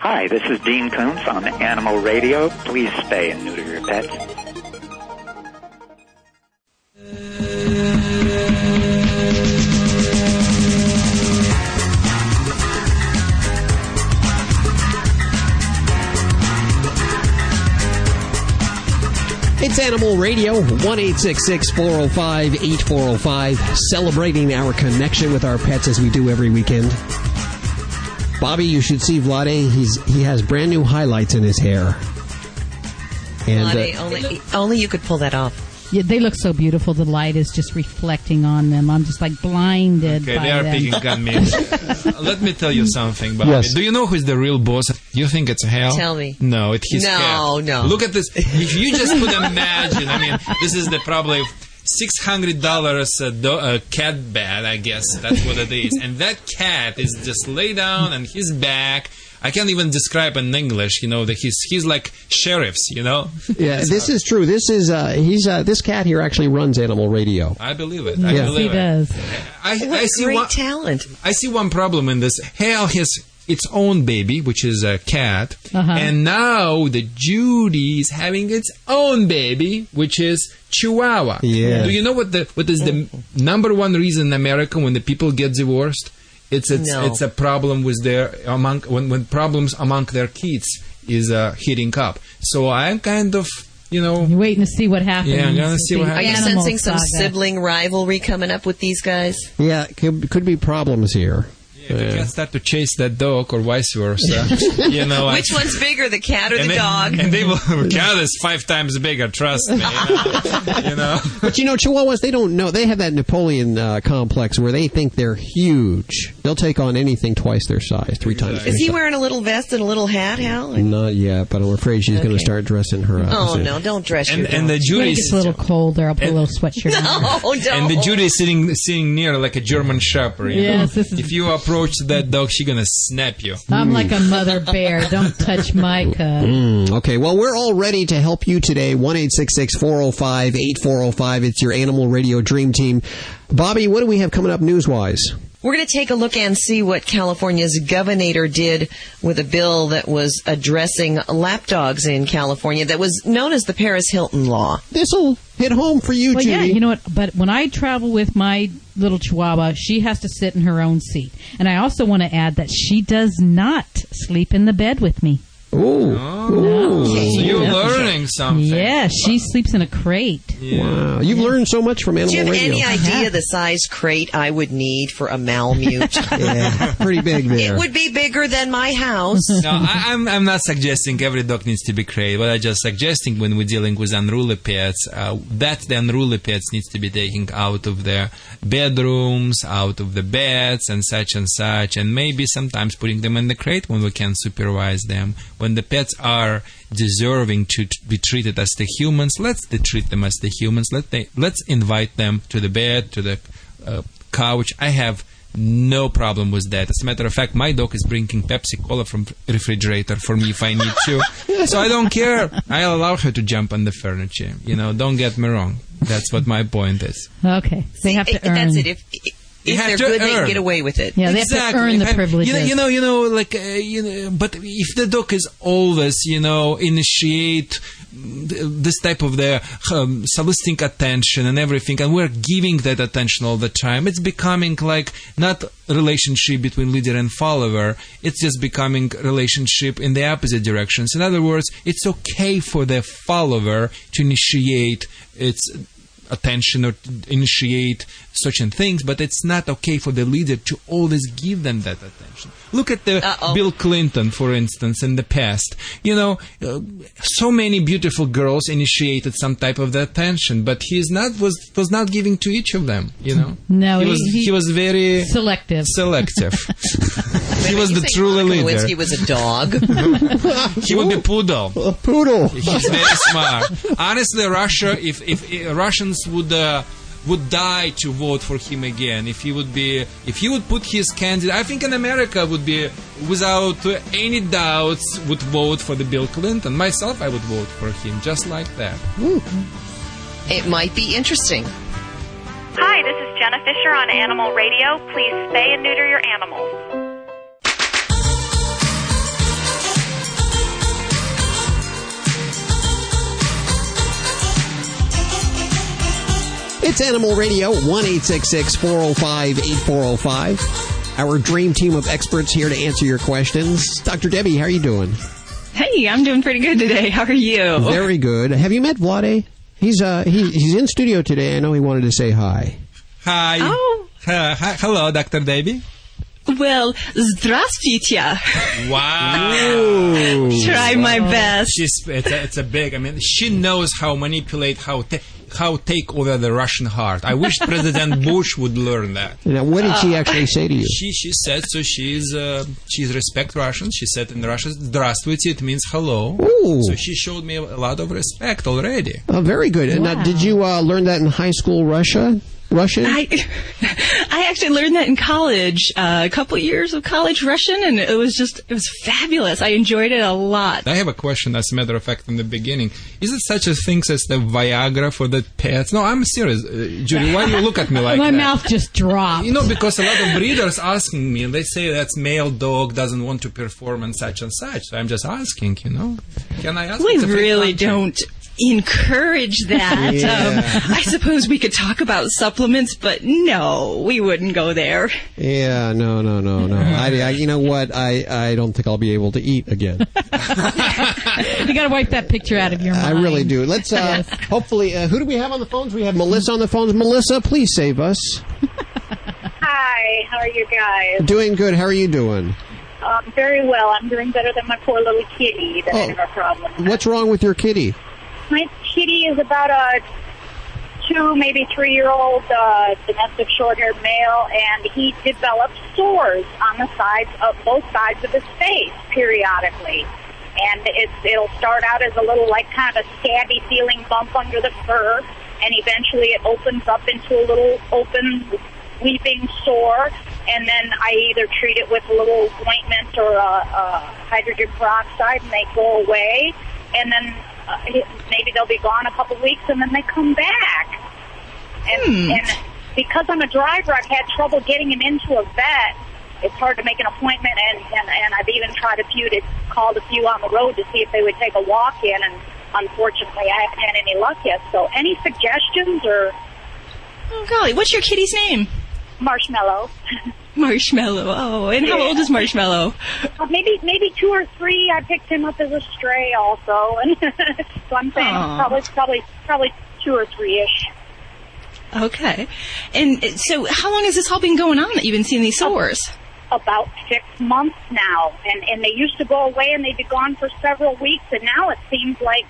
Hi, this is Dean Koontz on Animal Radio. Please spay and neuter your pets. It's Animal Radio, 1 405 8405, celebrating our connection with our pets as we do every weekend. Bobbie, you should see Vladae. He's he has brand new highlights in his hair. And Lonnie, uh, only, only you could pull that off. Yeah, they look so beautiful. The light is just reflecting on them. I'm just like blinded Okay, by they are them. picking on me. Uh, Let me tell you something, Bobbie. Yes. Do you know who's the real boss? You think it's Hal? Tell me. No, it's his No, cat. no. Look at this. If you just could imagine, I mean, this is the probably six hundred dollars a do- uh, cat bed. I guess that's what it is. And that cat is just lay down on his back. I can't even describe in English. You know that he's he's like sheriffs. You know. yeah, this is true. This is uh, he's uh, this cat here actually runs Animal Radio. I believe it. I Yes, believe he it. does. I, What I see great one. talent. I see one problem in this. Hal, has its own baby, which is a cat, Uh-huh. and now the Judy is having its own baby, which is Chihuahua. Yes. Do you know what the what is the number one reason in America when the people get divorced? It's it's No. it's a problem with their among when when problems among their kids is uh, heating up. So I'm kind of you know You're waiting to see what happens. Yeah, I'm gonna see what The Are you sensing some saga. sibling rivalry coming up with these guys? Yeah, could, could be problems here. If you can start to chase that dog or vice versa. you know, I- Which one's bigger, the cat or the they, dog? And they will cat is five times bigger. Trust me. You know. You know? But you know, Chihuahuas, they don't know. They have that Napoleon uh, complex where they think they're huge. They'll take on anything twice their size, three times their Is he size. wearing a little vest and a little hat, Hal? Not yet, but I'm afraid she's going to start dressing her up. Oh soon. no! Don't dress And your and the dog. When it Judy gets a little colder, I'll put a little sweatshirt on. No, don't. and the Judy is sitting sitting near like a German shepherd. You Yes, know? this is- If you approach that dog, she's gonna snap you. I'm like a mother bear. Don't touch my cub. Mm, okay, well, we're all ready to help you today. 1 405 8405. It's your Animal Radio Dream Team. Bobbie, what do we have coming up news wise? We're going to take a look and see what California's governor did with a bill that was addressing lapdogs in California that was known as the Paris Hilton Law. This will hit home for you, Well, Judy. yeah, you know what? But when I travel with my little Chihuahua, she has to sit in her own seat. And I also want to add that she does not sleep in the bed with me. Ooh. No. So you're Yeah. learning something. Yeah, she sleeps in a crate. Wow. You've learned so much from Animal Do Animal you have Radio. any idea the size crate I would need for a Malamute? yeah, pretty big there. it would be bigger than my house. No, I, I'm, I'm not suggesting every dog needs to be crate. What I'm just suggesting when we're dealing with unruly pets, uh, that the unruly pets needs to be taken out of their bedrooms, out of the beds, and such and such, and maybe sometimes putting them in the crate when we can supervise them. When the pets are deserving to t- be treated as the humans, let's de- treat them as the humans. Let they, let's invite them to the bed, to the uh, couch. I have no problem with that. As a matter of fact, my dog is drinking Pepsi Cola from refrigerator for me if I need to. so I don't care. I allow her to jump on the furniture. You know, don't get me wrong. That's what my point is. Okay, they have to It- earn. That's it. If, You if have they're to good, they earn. can get away with it. Yeah, they have to earn the And, privileges. You know, you know, you know, like uh, you know. But if the dog is always, you know, initiate this type of the um, soliciting attention and everything, and we're giving that attention all the time, it's becoming like not relationship between leader and follower. It's just becoming relationship in the opposite directions. In other words, it's okay for the follower to initiate its attention or to initiate certain things, but it's not okay for the leader to always give them that attention. Look at the Uh-oh. Bill Clinton, for instance, in the past. You know, uh, so many beautiful girls initiated some type of the attention, but he is not was was not giving to each of them. You know, No, he he- was he- he was very selective. selective. he was the say truly Monica leader. He was a dog. He would be poodle. A poodle. He's very smart. Honestly, Russia, if if uh, Russians would uh, would die to vote for him again, if he would be, if he would put his candidate, I think in America would be without any doubts would vote for the Bill Clinton. Myself, I would vote for him just like that. it might be interesting. Hi, this is Jenna Fisher on Animal Radio. Please spay and neuter your animals. It's Animal Radio, 1 405 8405. Our dream team of experts here to answer your questions. Dr. Debbie, how are you doing? Hey, I'm doing pretty good today. How are you? Very good. Have you met Vladae? He's uh he, he's in studio today. I know he wanted to say hi. Hi. Oh. Uh, hi, hello, Dr. Debbie. Well, здравствуйте. Wow. Try wow. my best. She's, it's a, it's, a, big, I mean, she knows how manipulate, how, te- how take over the Russian heart. I wish President Bush would learn that. Now, what did she actually say to you? She she said so. She's uh, she's respect Russians. She said in Russian, "Здравствуйте." It means hello. Ooh. So she showed me a lot of respect already. Oh, very good. And now, did you uh, learn that in high school Russia? Russian? I, I actually learned that in college, uh, a couple years of college Russian, and it was just, it was fabulous. I enjoyed it a lot. I have a question, as a matter of fact, in the beginning. Is it such a thing as the Viagra for the pets? No, I'm serious. Uh, Judy, why do you look at me like that? My that? mouth just dropped. You know, because a lot of breeders asking me, and they say that male dog doesn't want to perform and such and such. So I'm just asking, you know. Can I ask? We It's a free really don't encourage that. Yeah. Um, I suppose we could talk about supplements, but no, we wouldn't go there. Yeah, no, no, no, no. I, I, you know what? I, I don't think I'll be able to eat again. you got to wipe that picture out of your mind. I really do. Let's uh, hopefully. Uh, who do we have on the phones? We have Melissa on the phones. Melissa, please save us. Hi, how are you guys? Doing good. How are you doing? Um, very well. I'm doing better than my poor little kitty that I Oh. have a problem. with. What's wrong with your kitty? My kitty is about a two, maybe three year old uh, domestic short haired male, and he develops sores on the sides of both sides of his face periodically. And it's, it'll start out as a little, like, kind of a scabby feeling bump under the fur, and eventually it opens up into a little open, weeping sore. And then I either treat it with a little ointment or a, a hydrogen peroxide, and they go away. And then uh, maybe they'll be gone a couple weeks, and then they come back. And, and because I'm a driver, I've had trouble getting him into a vet. It's hard to make an appointment, and, and, and I've even tried a few to called a few on the road to see if they would take a walk in, and unfortunately, I haven't had any luck yet. So, any suggestions or Oh golly, what's your kitty's name? marshmallow? Marshmallow. Oh, and how Yeah. old is Marshmallow? Uh, maybe maybe two or three. I picked him up as a stray, also, and so I'm saying Aw. probably probably probably two or three ish. Okay. And uh, so, how long has this all been going on that you've been seeing these sores? about six months now, and and they used to go away and they'd be gone for several weeks, and now it seems like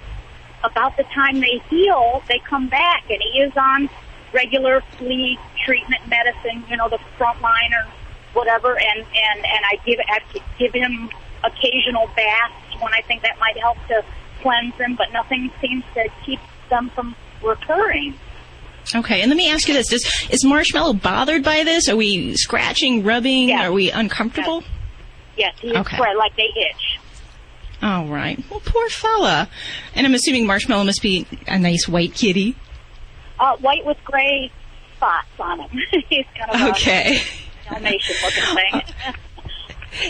about the time they heal, they come back, and he is on regular flea treatment medicine, you know, the frontline or whatever, and and and I give I give him occasional baths when I think that might help to cleanse them, but nothing seems to keep them from recurring. Okay, and let me ask you this: Does is Marshmallow bothered by this? Are we scratching, rubbing? Yes. Are we uncomfortable? Yes, he Okay. right, like they itch. All right. Well, poor fella. And I'm assuming Marshmallow must be a nice white kitty. Uh, white with gray spots on him. He's kind of a Okay. Dalmatian looking thing.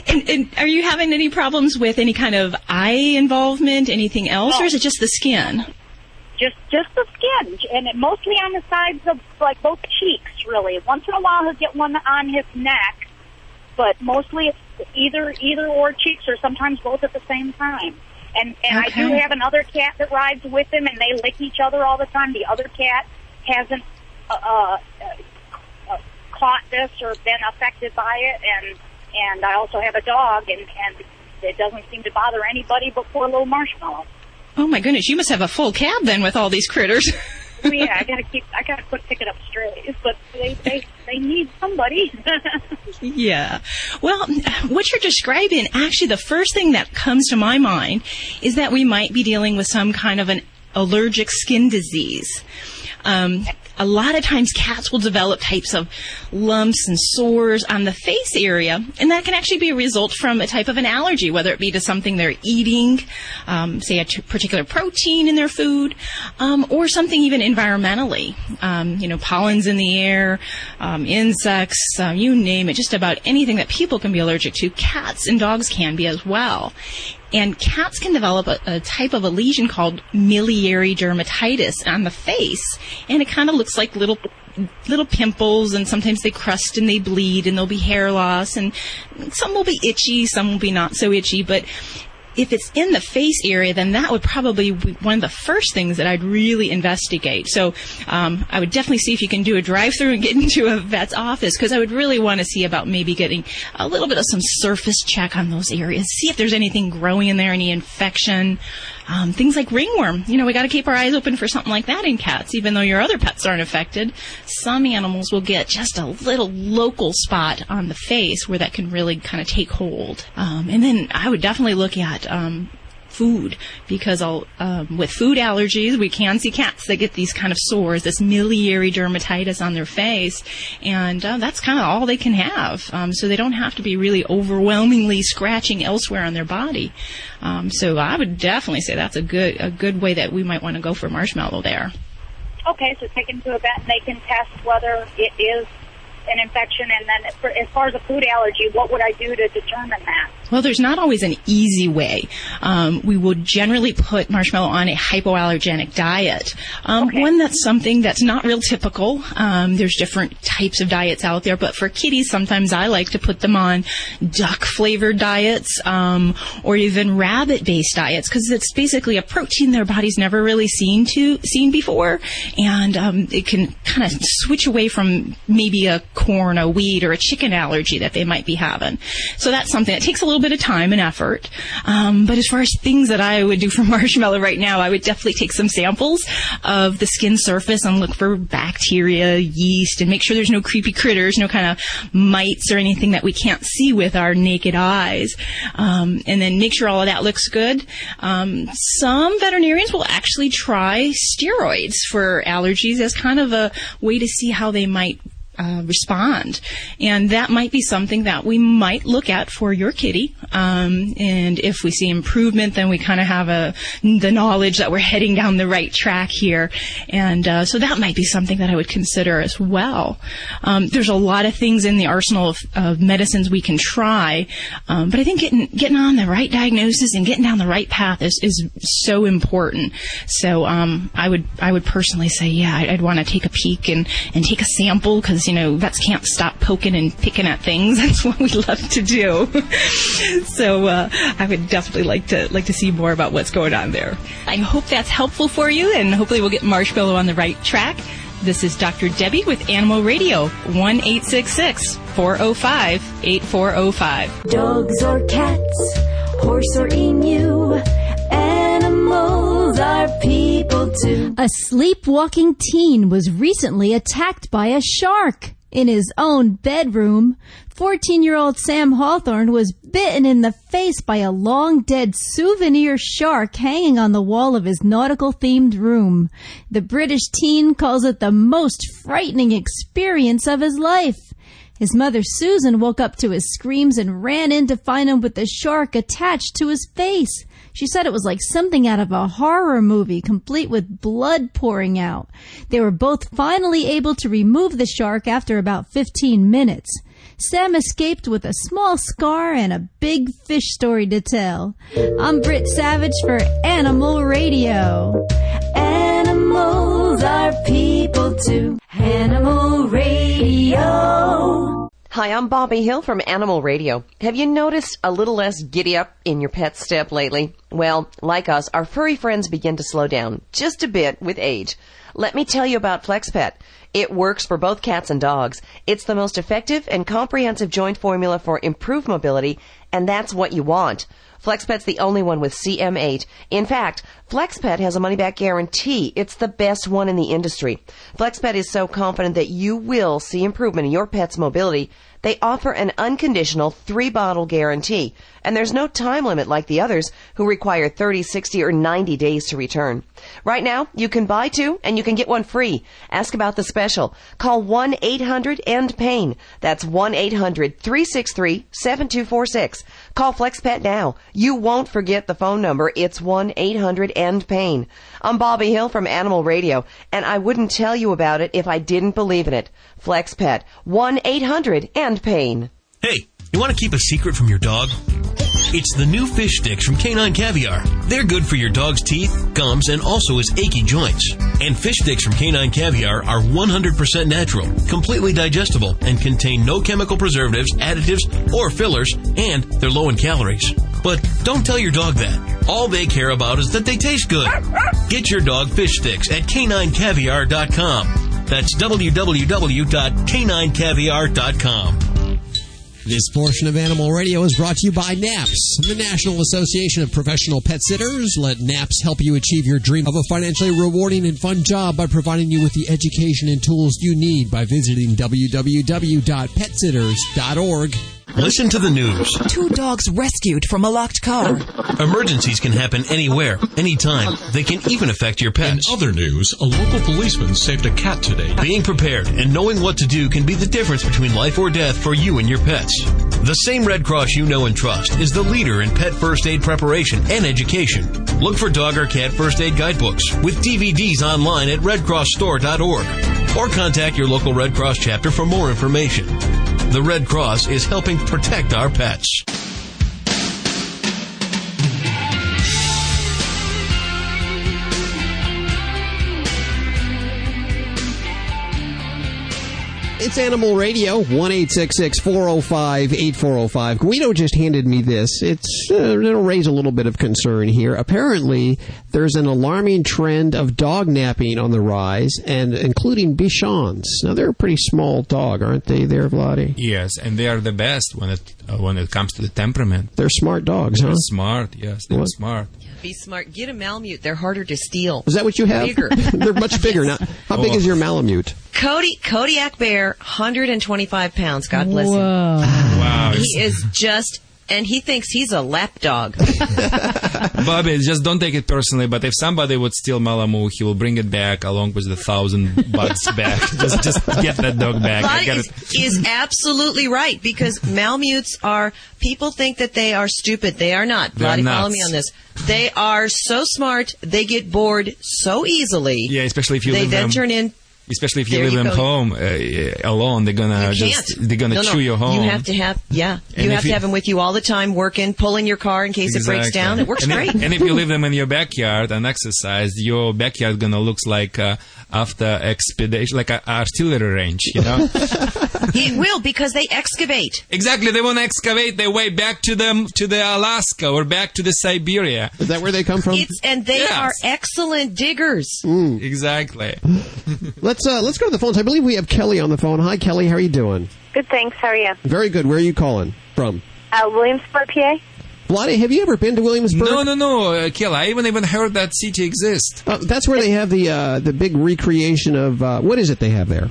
And, and are you having any problems with any kind of eye involvement, anything else, or is it just the skin? just just the skin, and it mostly on the sides of like both cheeks. Really, once in a while he'll get one on his neck, but mostly it's either either or cheeks, or sometimes both at the same time. And and I do have another cat that rides with him, and they lick each other all the time. The other cat hasn't uh, uh, uh, caught this or been affected by it, and and I also have a dog, and and it doesn't seem to bother anybody but poor little Marshmallow. Oh my goodness, you must have a full cab then with all these critters. Well, yeah, I gotta keep. I gotta quit picking up strays, but they they they need somebody. Yeah. Well, what you're describing, actually, the first thing that comes to my mind is that we might be dealing with some kind of an allergic skin disease. Um, a lot of times cats will develop types of lumps and sores on the face area, and that can actually be a result from a type of an allergy, whether it be to something they're eating, um, say a t- particular protein in their food, um, or something even environmentally. Um, you know, pollens in the air, um, insects, um, you name it, just about anything that people can be allergic to, cats and dogs can be as well. And cats can develop a, a type of a lesion called miliary dermatitis on the face, and it kind of looks like little little pimples and sometimes they crust and they bleed and there'll be hair loss and some will be itchy, some will be not so itchy, but if it's in the face area, then that would probably be one of the first things that I'd really investigate. So um, I would definitely see if you can do a drive-through and get into a vet's office because I would really want to see about maybe getting a little bit of some surface check on those areas, see if there's anything growing in there, any infection. Um, things like ringworm. You know, we got to keep our eyes open for something like that in cats, even though your other pets aren't affected. Some animals will get just a little local spot on the face where that can really kind of take hold. Um, and then I would definitely look at um, food because um, with food allergies, we can see cats that get these kind of sores, this miliary dermatitis on their face, and uh, that's kind of all they can have. Um, so they don't have to be really overwhelmingly scratching elsewhere on their body. Um, so I would definitely say that's a good a good way that we might want to go for marshmallow there. Okay, so take them to a vet and they can test whether it is an infection, and then for, as far as a food allergy, what would I do to determine that? Well, there's not always an easy way. Um, we will generally put marshmallow on a hypoallergenic diet. Um, Okay. One that's something that's not real typical. Um, there's different types of diets out there, but for kitties, sometimes I like to put them on duck flavored diets um, or even rabbit based diets because it's basically a protein their body's never really seen to seen before, and um, it can kind of switch away from maybe a corn, a wheat, or a chicken allergy that they might be having. So that's something that takes a little bit of time and effort. Um, but as far as things that I would do for marshmallow right now, I would definitely take some samples of the skin surface and look for bacteria, yeast, and make sure there's no creepy critters, no kind of mites or anything that we can't see with our naked eyes. Um, and then make sure all of that looks good. Um, some veterinarians will actually try steroids for allergies as kind of a way to see how they might uh, respond. And that might be something that we might look at for your kitty. Um, and if we see improvement, then we kind of have a, the knowledge that we're heading down the right track here. And uh, so that might be something that I would consider as well. Um, there's a lot of things in the arsenal of, of medicines we can try, um, but I think getting getting on the right diagnosis and getting down the right path is, is so important. So um, I would I would personally say, yeah, I'd, I'd want to take a peek and, and take a sample because you know vets can't stop poking and picking at things. That's what we love to do. so uh, I would definitely like to like to see more about what's going on there. I hope that's helpful for you, and hopefully we'll get Marshmallow on the right track. This is Dr. Debbie with Animal Radio, 1 405 8405. Dogs or cats, horse or emu, animals. A sleepwalking teen was recently attacked by a shark in his own bedroom. 14 year old Sam Hawthorne was bitten in the face by a long dead souvenir shark hanging on the wall of his nautical themed room. The British teen calls it the most frightening experience of his life. His mother Susan woke up to his screams and ran in to find him with the shark attached to his face. She said it was like something out of a horror movie, complete with blood pouring out. They were both finally able to remove the shark after about 15 minutes. Sam escaped with a small scar and a big fish story to tell. I'm Britt Savage for Animal Radio. Animals are people too. Animal Radio. Hi, I'm Bobbie Hill from Animal Radio. Have you noticed a little less giddy up in your pet's step lately? Well, like us, our furry friends begin to slow down just a bit with age. Let me tell you about FlexPet. It works for both cats and dogs. It's the most effective and comprehensive joint formula for improved mobility, and that's what you want. FlexPet's the only one with CM8. In fact, FlexPet has a money back guarantee. It's the best one in the industry. FlexPet is so confident that you will see improvement in your pet's mobility. They offer an unconditional three bottle guarantee, and there's no time limit like the others who require 30, 60, or 90 days to return. Right now, you can buy two and you can get one free. Ask about the special. Call 1-800-END-PAIN. That's 1-800-363-7246. Call FlexPet now. You won't forget the phone number. It's 1-800-END-PAIN. I'm Bobbie Hill from Animal Radio, and I wouldn't tell you about it if I didn't believe in it. FlexPet. 1-800-END-PAIN. Hey, you want to keep a secret from your dog? It's the new fish sticks from Canine Caviar. They're good for your dog's teeth, gums, and also his achy joints. And fish sticks from Canine Caviar are 100% natural, completely digestible, and contain no chemical preservatives, additives, or fillers, and they're low in calories. But don't tell your dog that. All they care about is that they taste good. Get your dog fish sticks at caninecaviar.com. That's www.caninecaviar.com. This portion of Animal Radio is brought to you by NAPPS, the National Association of Professional Pet Sitters. Let NAPPS help you achieve your dream of a financially rewarding and fun job by providing you with the education and tools you need by visiting www.petsitters.org. Listen to the news. Two dogs rescued from a locked car. Emergencies can happen anywhere, anytime. They can even affect your pets. In other news, a local policeman saved a cat today. Being prepared and knowing what to do can be the difference between life or death for you and your pets. The same Red Cross you know and trust is the leader in pet first aid preparation and education. Look for dog or cat first aid guidebooks with DVDs online at redcrossstore.org or contact your local Red Cross chapter for more information. The Red Cross is helping protect our pets. It's Animal Radio, 1 405 8405. Guido just handed me this. It's, uh, it'll raise a little bit of concern here. Apparently, there's an alarming trend of dog napping on the rise, and including Bichons. Now, they're a pretty small dog, aren't they, there, Vladi? Yes, and they are the best when it uh, when it comes to the temperament. They're smart dogs, They're huh? smart, yes, they're What? smart. Be smart. Get a Malamute. They're harder to steal. Is that what you have? Bigger. they're much bigger. Now, how big Oh. is your Malamute? Cody Kodiak Bear, 125 pounds. God bless him. Whoa. Wow. He is just, and he thinks he's a lap dog. Bobbie, just don't take it personally, but if somebody would steal Malamu, he will bring it back along with the thousand bucks back. just just get that dog back. I Bonnie is, it. is absolutely right because Malamutes are, people think that they are stupid. They are not. They're Lottie, follow me on this. They are so smart, they get bored so easily. Yeah, especially if you they leave then them. turn in. Especially if you There leave you them go. home uh, alone, they're gonna just they're gonna No, no. chew you home. You have to have, yeah. And you if have to you- have them with you all the time, working, pulling your car in case it breaks down. It works and great. If, and if you leave them in your backyard and exercise, your backyard gonna looks like uh, after expedition, like an artillery range, you know. it will because they excavate. exactly, they want to excavate their way back to them to the Alaska or back to the Siberia. Is that where they come from? It's and they Yes. are excellent diggers. Exactly. Let's uh, let's go to the phones. I believe we have Kelly on the phone. Hi, Kelly. How are you doing? Good, thanks. How are you? Very good. Where are you calling from? Uh, Williamsport, PA? Vladi, have you ever been to Williamsburg? No, no, no, uh, Kill. I even even heard that city exists. Uh, that's where they have the uh, the big recreation of uh, what is it they have there?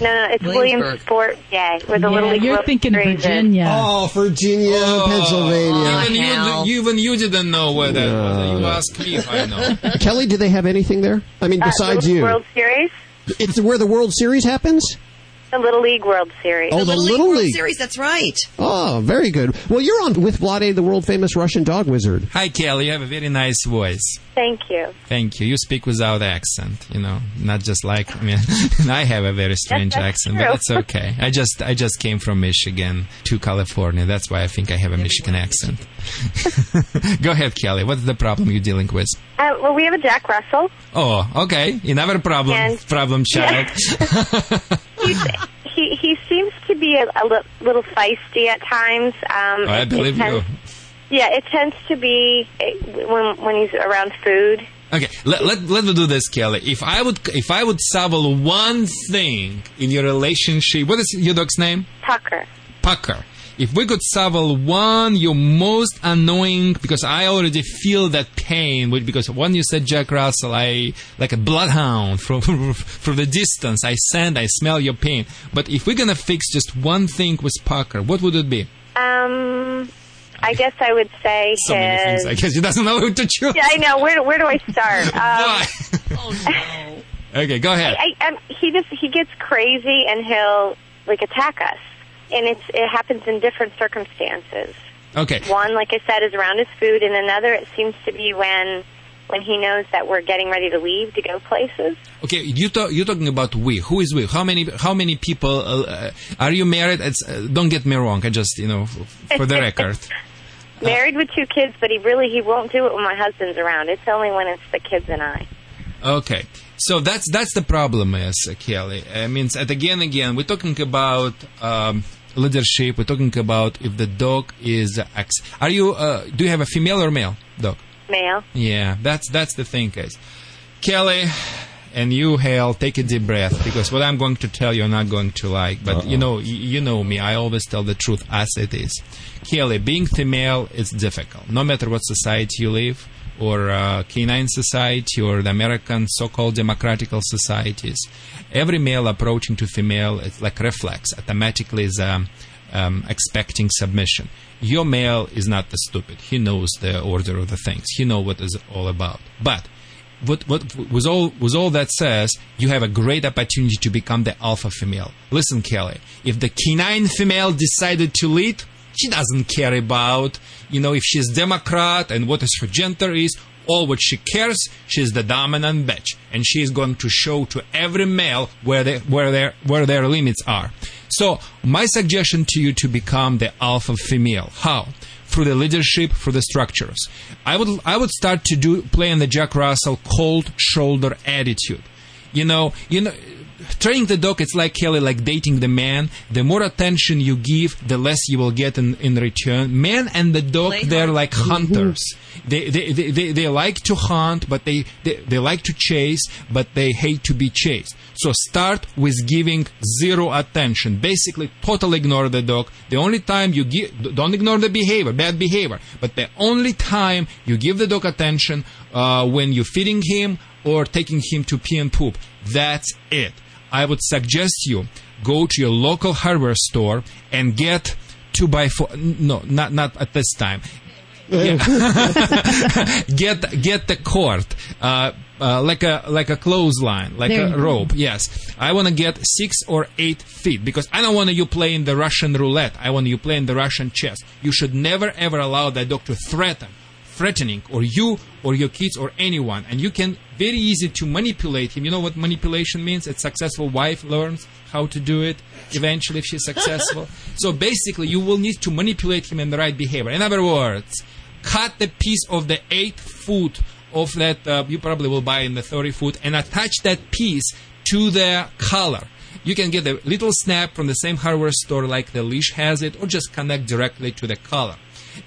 No, no, it's Williamsburg. Williamsport, yeah, where the Yeah, Little League you're thinking Series is. Virginia. Oh, Virginia, Oh, Pennsylvania. Even Hal. you, even you didn't know where that was. You asked me if I know. Kelly, do they have anything there? I mean, Uh, besides Little you, World Series? It's where the World Series happens. The Little League World Series. Oh, the Little, Little World League. Series. That's right. Oh, very good. Well, you're on with Vladae, the world famous Russian dog wizard. Hi, Kelly. You have a very nice voice. Thank you. Thank you. You speak without accent, you know, not just like I mean, I have a very strange that's accent, true. but it's okay. I just I just came from Michigan to California. That's why I think I have a Michigan accent. Go ahead, Kelly. What's the problem you're dealing with? Uh, well, we have a Jack Russell. Oh, okay. Another problem. And- problem child. He's, he he seems to be a, a li- little feisty at times. Um, Oh, I believe you. Yeah, it tends to be eh, when when he's around food. Okay, let, let, let me do this, Kelly. If I would if I would solve one thing in your relationship, what is your dog's name? Tucker. Pucker. If we could solve one, your most annoying, because I already feel that pain, which- because when you said Jack Russell, I, like a bloodhound from, from the distance, I send, I smell your pain. But if we're gonna fix just one thing with Parker, what would it be? Um, I guess I would say So many things. I guess he doesn't know who to choose. Yeah, I know. Where do- where do I start? Um, Why? Okay, go ahead. I, I, he just he gets crazy and he'll like attack us, and it's it happens in different circumstances. Okay. One, like I said, is around his food, and another it seems to be when when he knows that we're getting ready to leave to go places. Okay, you talk, you're talking about we. Who is we? How many? How many people uh, uh, are you married? It's, uh, don't get me wrong. I just you know for the record. Married with two kids, but he really he won't do it when my husband's around. It's only when it's the kids and I. Okay, so that's that's the problem, is uh, Kelly. I mean, at again, again, we're talking about um, leadership. We're talking about if the dog is. Ex- Are you? Uh, do you have a female or male dog? Male. Yeah, that's that's the thing, guys. Kelly and you, Hale, take a deep breath because what I'm going to tell you, you're not going to like. But you know, you know me. I always tell the truth as it is. Kelly, being female is difficult. No matter what society you live, or uh, canine society, or the American so-called democratical societies, every male approaching to female is like reflex. Automatically is um, um, expecting submission. Your male is not the stupid. He knows the order of the things. He knows what it's all about. But what, what with all with all that says, you have a great opportunity to become the alpha female. Listen, Kelly, if the canine female decided to lead, she doesn't care about you know if she's Democrat and what is her gender is. All what she cares, she's the dominant bitch, and she is going to show to every male where they, where their where their limits are. So my suggestion to you to become the alpha female. How? through the leadership, through the structures. I would I would start to do play in the Jack Russell cold shoulder attitude. You know, you know training the dog it's like Kelly like dating the man. The more attention you give, the less you will get in, in return. Man and the dog they're like hunters. They, they, they, they, they like to hunt, but they, they, they like to chase, but they hate to be chased. So start with giving zero attention. Basically, totally ignore the dog. The only time you give, don't ignore the behavior, bad behavior, but the only time you give the dog attention uh, when you're feeding him or taking him to pee and poop. That's it. I would suggest you go to your local hardware store and get two by four. No, not not at this time. Yeah. get get the cord. Uh, uh, like a like a clothesline, like There a you rope. Yes, I want to get six or eight feet because I don't want you playing the Russian roulette. I want you playing the Russian chess. You should never ever allow that dog to threaten, threatening, or you or your kids or anyone. And you can very easy to manipulate him. You know what manipulation means? A successful wife learns how to do it eventually if she's successful. so basically, you will need to manipulate him in the right behavior. In other words, cut the piece of the eight foot of that uh, you probably will buy in the 30 foot and attach that piece to the collar. You can get a little snap from the same hardware store like the leash has it, or just connect directly to the collar.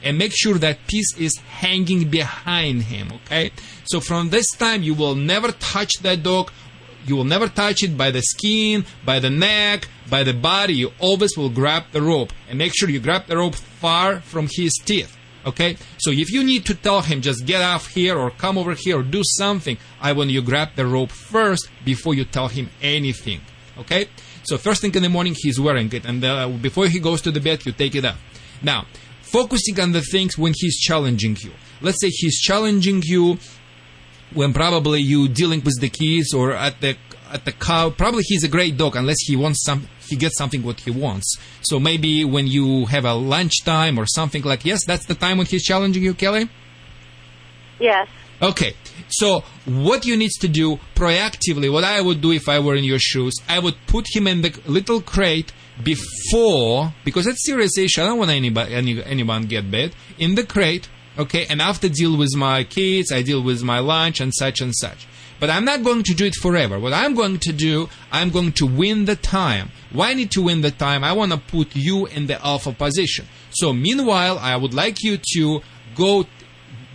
And make sure that piece is hanging behind him, okay? So from this time, you will never touch that dog. You will never touch it by the skin, by the neck, by the body. You always will grab the rope. And make sure you grab the rope far from his teeth. Okay? So if you need to tell him just get off here or come over here or do something, I want you grab the rope first before you tell him anything. Okay? So first thing in the morning he's wearing it and uh, before he goes to the bed you take it off. Now, focusing on the things when he's challenging you. Let's say he's challenging you when probably you dealing with the kids or at the at the cow probably he's a great dog unless he wants some he gets something what he wants so maybe when you have a lunchtime or something like yes that's the time when he's challenging you kelly Yes. Okay, so what you need to do proactively, what I would do if I were in your shoes, I would put him in the little crate before, because it's serious issue. I don't want anybody, any, anyone get bit in the crate. Okay, and after deal with my kids, I deal with my lunch and such and such. But I'm not going to do it forever. What I'm going to do, I'm going to win the time. Why need to win the time? I want to put you in the alpha position. So meanwhile, I would like you to go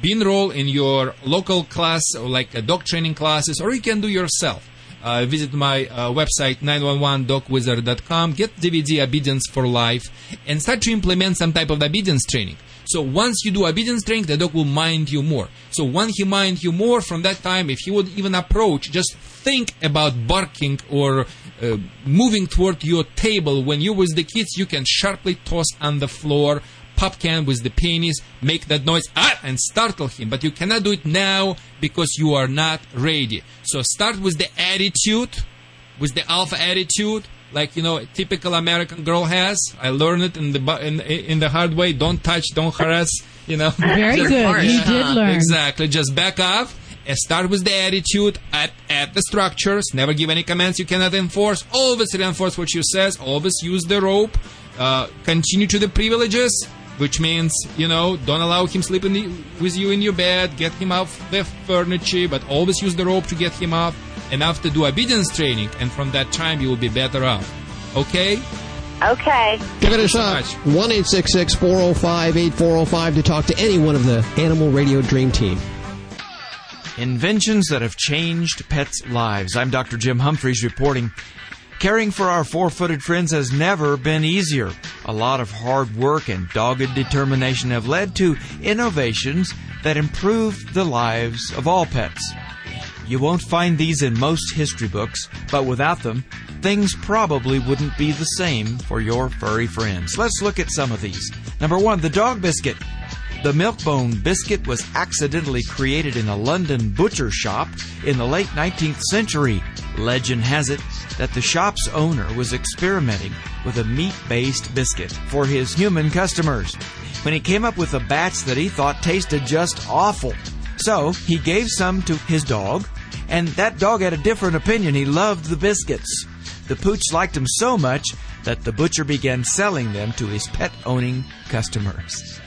be enrolled in your local class or like uh, a dog training classes or you can do yourself uh, visit my uh, website 911dogwizard.com get dvd obedience for life and start to implement some type of obedience training. So once you do obedience training the dog will mind you more. So when he mind you more from that time if he would even approach just think about barking or uh, moving toward your table. When you're with the kids you can sharply toss on the floor pop can with the penis, make that noise ah, and startle him. But you cannot do it now because you are not ready. So start with the attitude, with the alpha attitude, like you know, a typical American girl has. I learned it in the in, in the hard way. Don't touch, don't harass. You know. Very good. You did learn. Exactly. Just back off. And start with the attitude at, at the structures. Never give any commands you cannot enforce. Always reinforce what you says. Always use the rope. Uh, continue to the privileges. Which means, you know, don't allow him sleeping with you in your bed, get him off the furniture, but always use the rope to get him up. And after do obedience training, and from that time you will be better off. Okay? Okay. Give it a shot. 1 405 8405 to talk to any one of the Animal Radio Dream Team. Inventions that have changed pets' lives. I'm Dr. Jim Humphries reporting. Caring for our four footed friends has never been easier. A lot of hard work and dogged determination have led to innovations that improve the lives of all pets. You won't find these in most history books, but without them, things probably wouldn't be the same for your furry friends. Let's look at some of these. Number one, the dog biscuit. The Milkbone biscuit was accidentally created in a London butcher shop in the late 19th century. Legend has it that the shop's owner was experimenting with a meat based biscuit for his human customers when he came up with a batch that he thought tasted just awful. So he gave some to his dog, and that dog had a different opinion. He loved the biscuits. The pooch liked them so much that the butcher began selling them to his pet owning customers.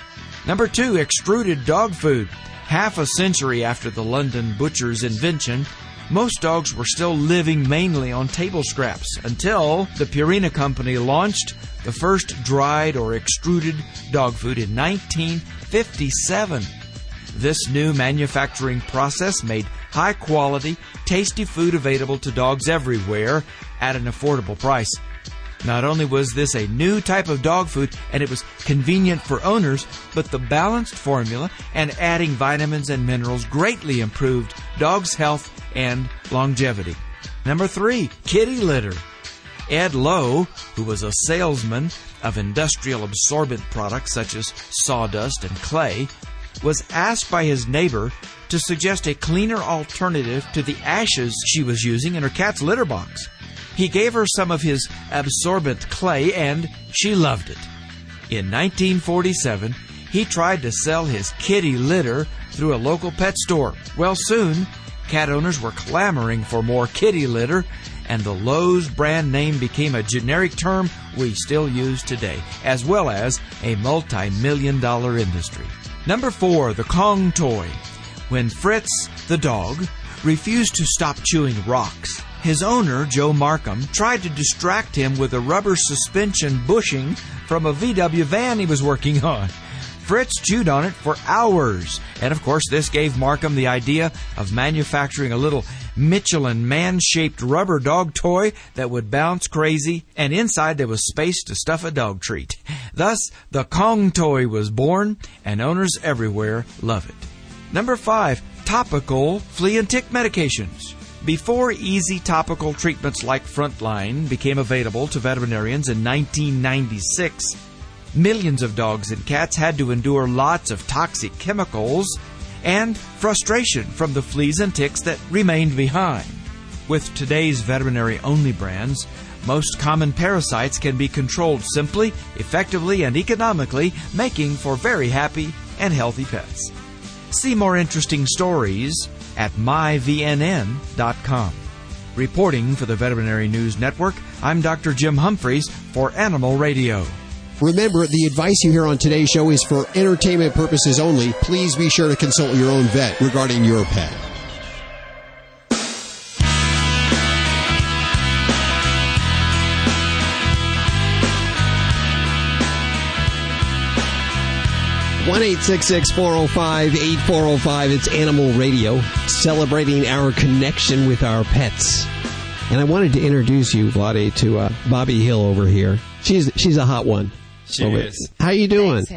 Number two, extruded dog food. Half a century after the London butcher's invention, most dogs were still living mainly on table scraps until the Purina Company launched the first dried or extruded dog food in 1957. This new manufacturing process made high quality, tasty food available to dogs everywhere at an affordable price. Not only was this a new type of dog food and it was convenient for owners, but the balanced formula and adding vitamins and minerals greatly improved dogs' health and longevity. Number three, kitty litter. Ed Lowe, who was a salesman of industrial absorbent products such as sawdust and clay, was asked by his neighbor to suggest a cleaner alternative to the ashes she was using in her cat's litter box. He gave her some of his absorbent clay and she loved it. In 1947, he tried to sell his kitty litter through a local pet store. Well, soon, cat owners were clamoring for more kitty litter, and the Lowe's brand name became a generic term we still use today, as well as a multi million dollar industry. Number four, the Kong toy. When Fritz, the dog, refused to stop chewing rocks, his owner, Joe Markham, tried to distract him with a rubber suspension bushing from a VW van he was working on. Fritz chewed on it for hours, and of course, this gave Markham the idea of manufacturing a little Michelin man shaped rubber dog toy that would bounce crazy, and inside there was space to stuff a dog treat. Thus, the Kong toy was born, and owners everywhere love it. Number five, topical flea and tick medications. Before easy topical treatments like Frontline became available to veterinarians in 1996, millions of dogs and cats had to endure lots of toxic chemicals and frustration from the fleas and ticks that remained behind. With today's veterinary only brands, most common parasites can be controlled simply, effectively, and economically, making for very happy and healthy pets. See more interesting stories at myvnn.com. Reporting for the Veterinary News Network, I'm Dr. Jim Humphries for Animal Radio. Remember, the advice you hear on today's show is for entertainment purposes only. Please be sure to consult your own vet regarding your pet. 1 405 8405. It's Animal Radio, celebrating our connection with our pets. And I wanted to introduce you, Vladae, to uh, Bobbie Hill over here. She's she's a hot one. She is. How you doing? Thanks,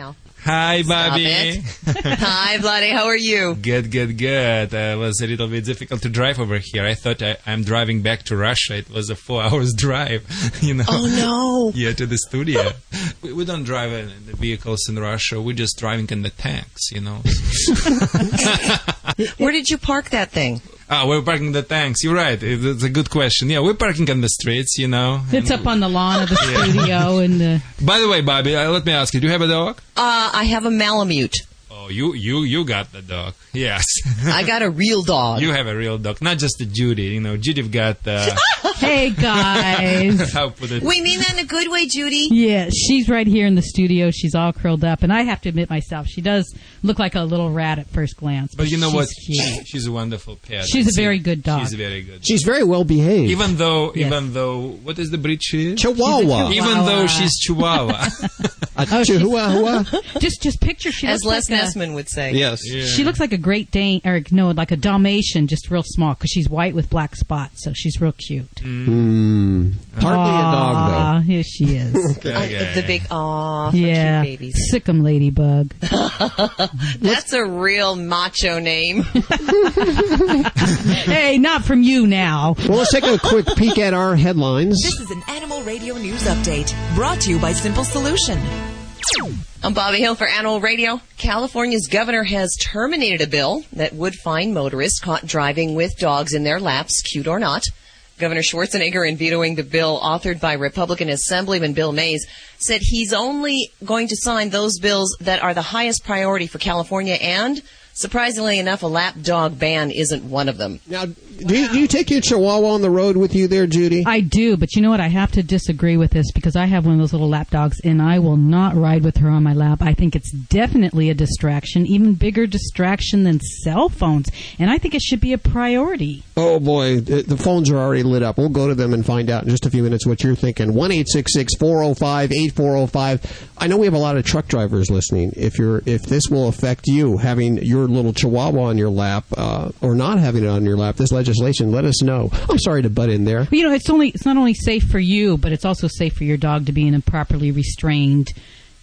Hi, Bobbie. Hi, Bloody. How are you? Good, good, good. Uh, it was a little bit difficult to drive over here. I thought I, I'm driving back to Russia. It was a four hours drive, you know. Oh, no. Yeah, to the studio. we, we don't drive in the vehicles in Russia. We're just driving in the tanks, you know. Where did you park that thing? Ah, we're parking the tanks. You're right. It's a good question. Yeah, we're parking on the streets, you know. It's up on the lawn of the Yeah. studio, and the By the way, Bobbie, uh, let me ask you: Do you have a dog? Uh, I have a Malamute. Oh, you you you got the dog. Yes. I got a real dog. you have a real dog, not just the Judy. You know, Judy got. Uh, hey guys. how put it? We mean that in a good way, Judy. Yeah, she's right here in the studio. She's all curled up, and I have to admit myself, she does look like a little rat at first glance. But you know she's what? cute. She's a wonderful pet. She's I a see. very good dog. She's very good. She's very well behaved. Even though, Yes. even though, what is the breed she is? Chihuahua. Even though she's Chihuahua. A chihuahua. just just picture she As Les like a- Nessman would say. Yes. She looks like a Great Dane, or no, like a Dalmatian, just real small, because she's white with black spots, so she's real cute. Hmm. Hardly a dog, Aw, Here she is. Uh, the big aw yeah, cute babies. sick 'em ladybug. That's a real macho name. hey, not from you now. Well, let's take a quick peek at our headlines. This is an Animal Radio News Update brought to you by Simple Solution. I'm Bobbie Hill for Animal Radio. California's governor has terminated a bill that would fine motorists caught driving with dogs in their laps, cute or not. Governor Schwarzenegger, in vetoing the bill authored by Republican Assemblyman Bill Maze, said he's only going to sign those bills that are the highest priority for California and, surprisingly enough, a lap dog ban isn't one of them. Now, do you, do you take your chihuahua on the road with you there, Judy? I do, but you know what? I have to disagree with this because I have one of those little lap dogs, and I will not ride with her on my lap. I think it's definitely a distraction, even bigger distraction than cell phones, and I think it should be a priority. Oh boy, the, the phones are already lit up. We'll go to them and find out in just a few minutes what you're thinking. One eight six six four zero five eight four zero five. I know we have a lot of truck drivers listening. If you're if this will affect you having your little Chihuahua on your lap uh, or not having it on your lap, this legislation, let us know. I'm sorry to butt in there. But, you know, it's only it's not only safe for you, but it's also safe for your dog to be in a properly restrained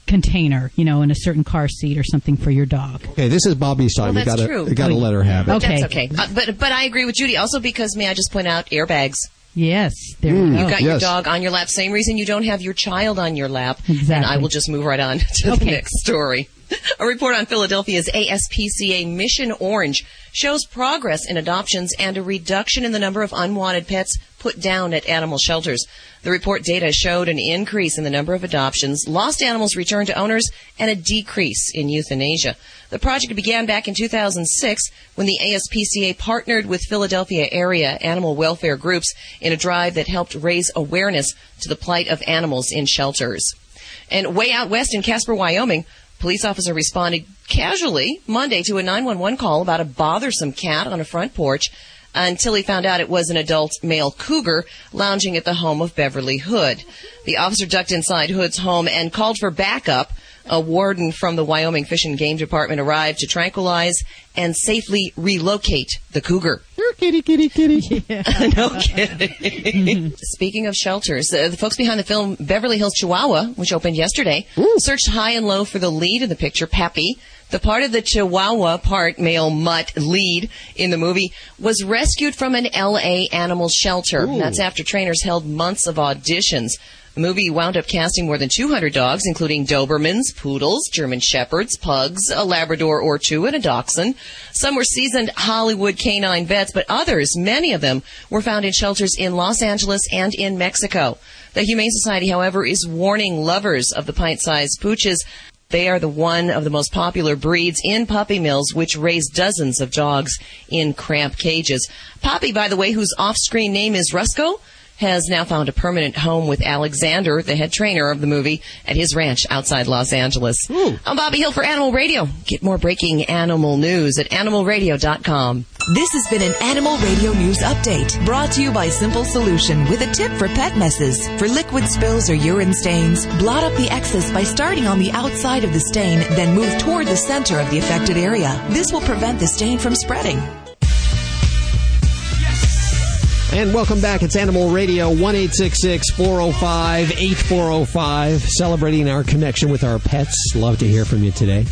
container, you know, in a certain car seat or something for your dog. Okay, this is Bobbie's time. Well, we gotta true. we gotta let her have it. Okay, That's okay. Uh, but but I agree with Judy. Also because may I just point out airbags. Yes, there Mm, you You've go. got your dog on your lap. Same reason you don't have your child on your lap. Exactly. And I will just move right on to Okay. the next story. A report on Philadelphia's ASPCA Mission Orange shows progress in adoptions and a reduction in the number of unwanted pets put down at animal shelters. The report data showed an increase in the number of adoptions, lost animals returned to owners, and a decrease in euthanasia. The project began back in 2006 when the ASPCA partnered with Philadelphia area animal welfare groups in a drive that helped raise awareness to the plight of animals in shelters. And way out west in Casper, Wyoming, police officer responded casually Monday to a 911 call about a bothersome cat on a front porch until he found out it was an adult male cougar lounging at the home of Beverly Hood. The officer ducked inside Hood's home and called for backup. A warden from the Wyoming Fish and Game Department arrived to tranquilize and safely relocate the cougar. Kitty, kitty, kitty. no kidding. Speaking of shelters, uh, the folks behind the film Beverly Hills Chihuahua, which opened yesterday, searched high and low for the lead in the picture, Papi. The part of the Chihuahua part male mutt lead in the movie was rescued from an LA animal shelter. That's after trainers held months of auditions. The movie wound up casting more than 200 dogs, including Dobermans, Poodles, German Shepherds, Pugs, a Labrador or two, and a Dachshund. Some were seasoned Hollywood canine vets, but others, many of them, were found in shelters in Los Angeles and in Mexico. The Humane Society, however, is warning lovers of the pint-sized pooches they are the one of the most popular breeds in puppy mills, which raise dozens of dogs in cramped cages. Papi, by the way, whose off-screen name is Rusco, has now found a permanent home with Alexander, the head trainer of the movie, at his ranch outside Los Angeles. I'm Bobbie Hill for Animal Radio. Get more breaking animal news at animalradio.com. This has been an Animal Radio News Update brought to you by Simple Solution with a tip for pet messes. For liquid spills or urine stains, blot up the excess by starting on the outside of the stain, then move toward the center of the affected area. This will prevent the stain from spreading. And welcome back. It's Animal Radio, 1 405 8405, celebrating our connection with our pets. Love to hear from you today.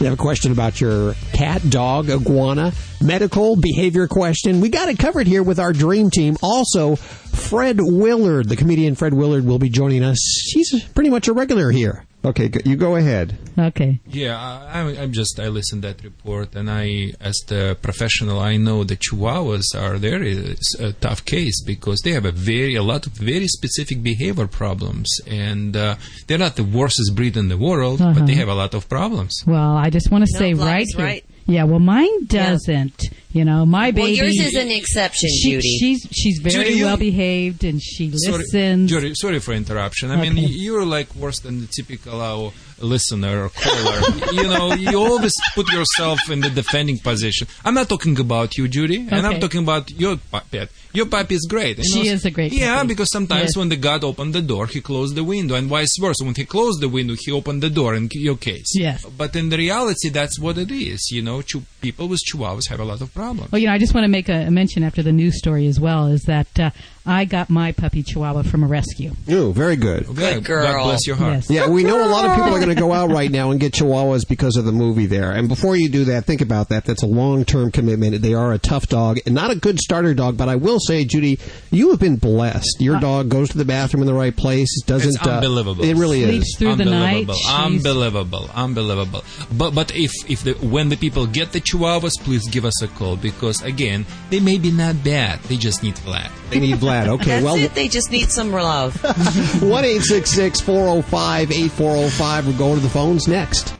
You have a question about your cat, dog, iguana, medical, behavior question. We got it covered here with our dream team. Also, Fred Willard, the comedian Fred Willard, will be joining us. He's pretty much a regular here. Okay, you go ahead. Okay. Yeah, I, I'm- I'm just I listened that report, and I, as the professional, I know the Chihuahuas are very s- a tough case because they have a very a lot of very specific behavior problems, and uh, they're not the worstest breed in the world, but they Uh-huh. have a lot of problems. Well, I just want to No, say Vlad right here. Right. Yeah, well, mine doesn't. You know, my baby. Well, yours is an exception, she- Judy. She's she's very Judy, you- well behaved and she Sorry, listens. Judy, sorry for interruption. I mean, you're like worse than the typical uh, listener or caller. you know, you always put yourself in the defending position. I'm not talking about you, Judy, and I'm Okay. talking about your pet. Your puppy is great. you She know. is a great Yeah, puppy. because sometimes Yes. when the God opened the door, he closed the window, and vice versa. When he closed the window, he opened the door in your case. Yes. But in the reality, that's what it is. You know, Chu- people with chihuahuas have a lot of problems. Well, you know, I just want to make a, a mention after the news story as well is that uh, I got my puppy Chihuahua from a rescue. Ooh, very good. Good girl. God bless your heart. Yes. Yeah, we know a lot of people are going to go out right now and get chihuahuas because of the movie there. And before you do that, think about that. That's a long-term commitment. They are a tough dog and not a good starter dog, but I will say, Judy, you have been blessed. Your dog goes to the bathroom in the right place, doesn't It's unbelievable. Uh, it really Sleeps is. through the night. unbelievable, She's- unbelievable, unbelievable. But but if if the, when the people get the chihuahuas, please give us a call because again, they may be not bad. They just need Vlad. They need Vlad. Okay, That's well, it. They just need some love. one eight six six four zero five eight four zero five. We're going to the phones next.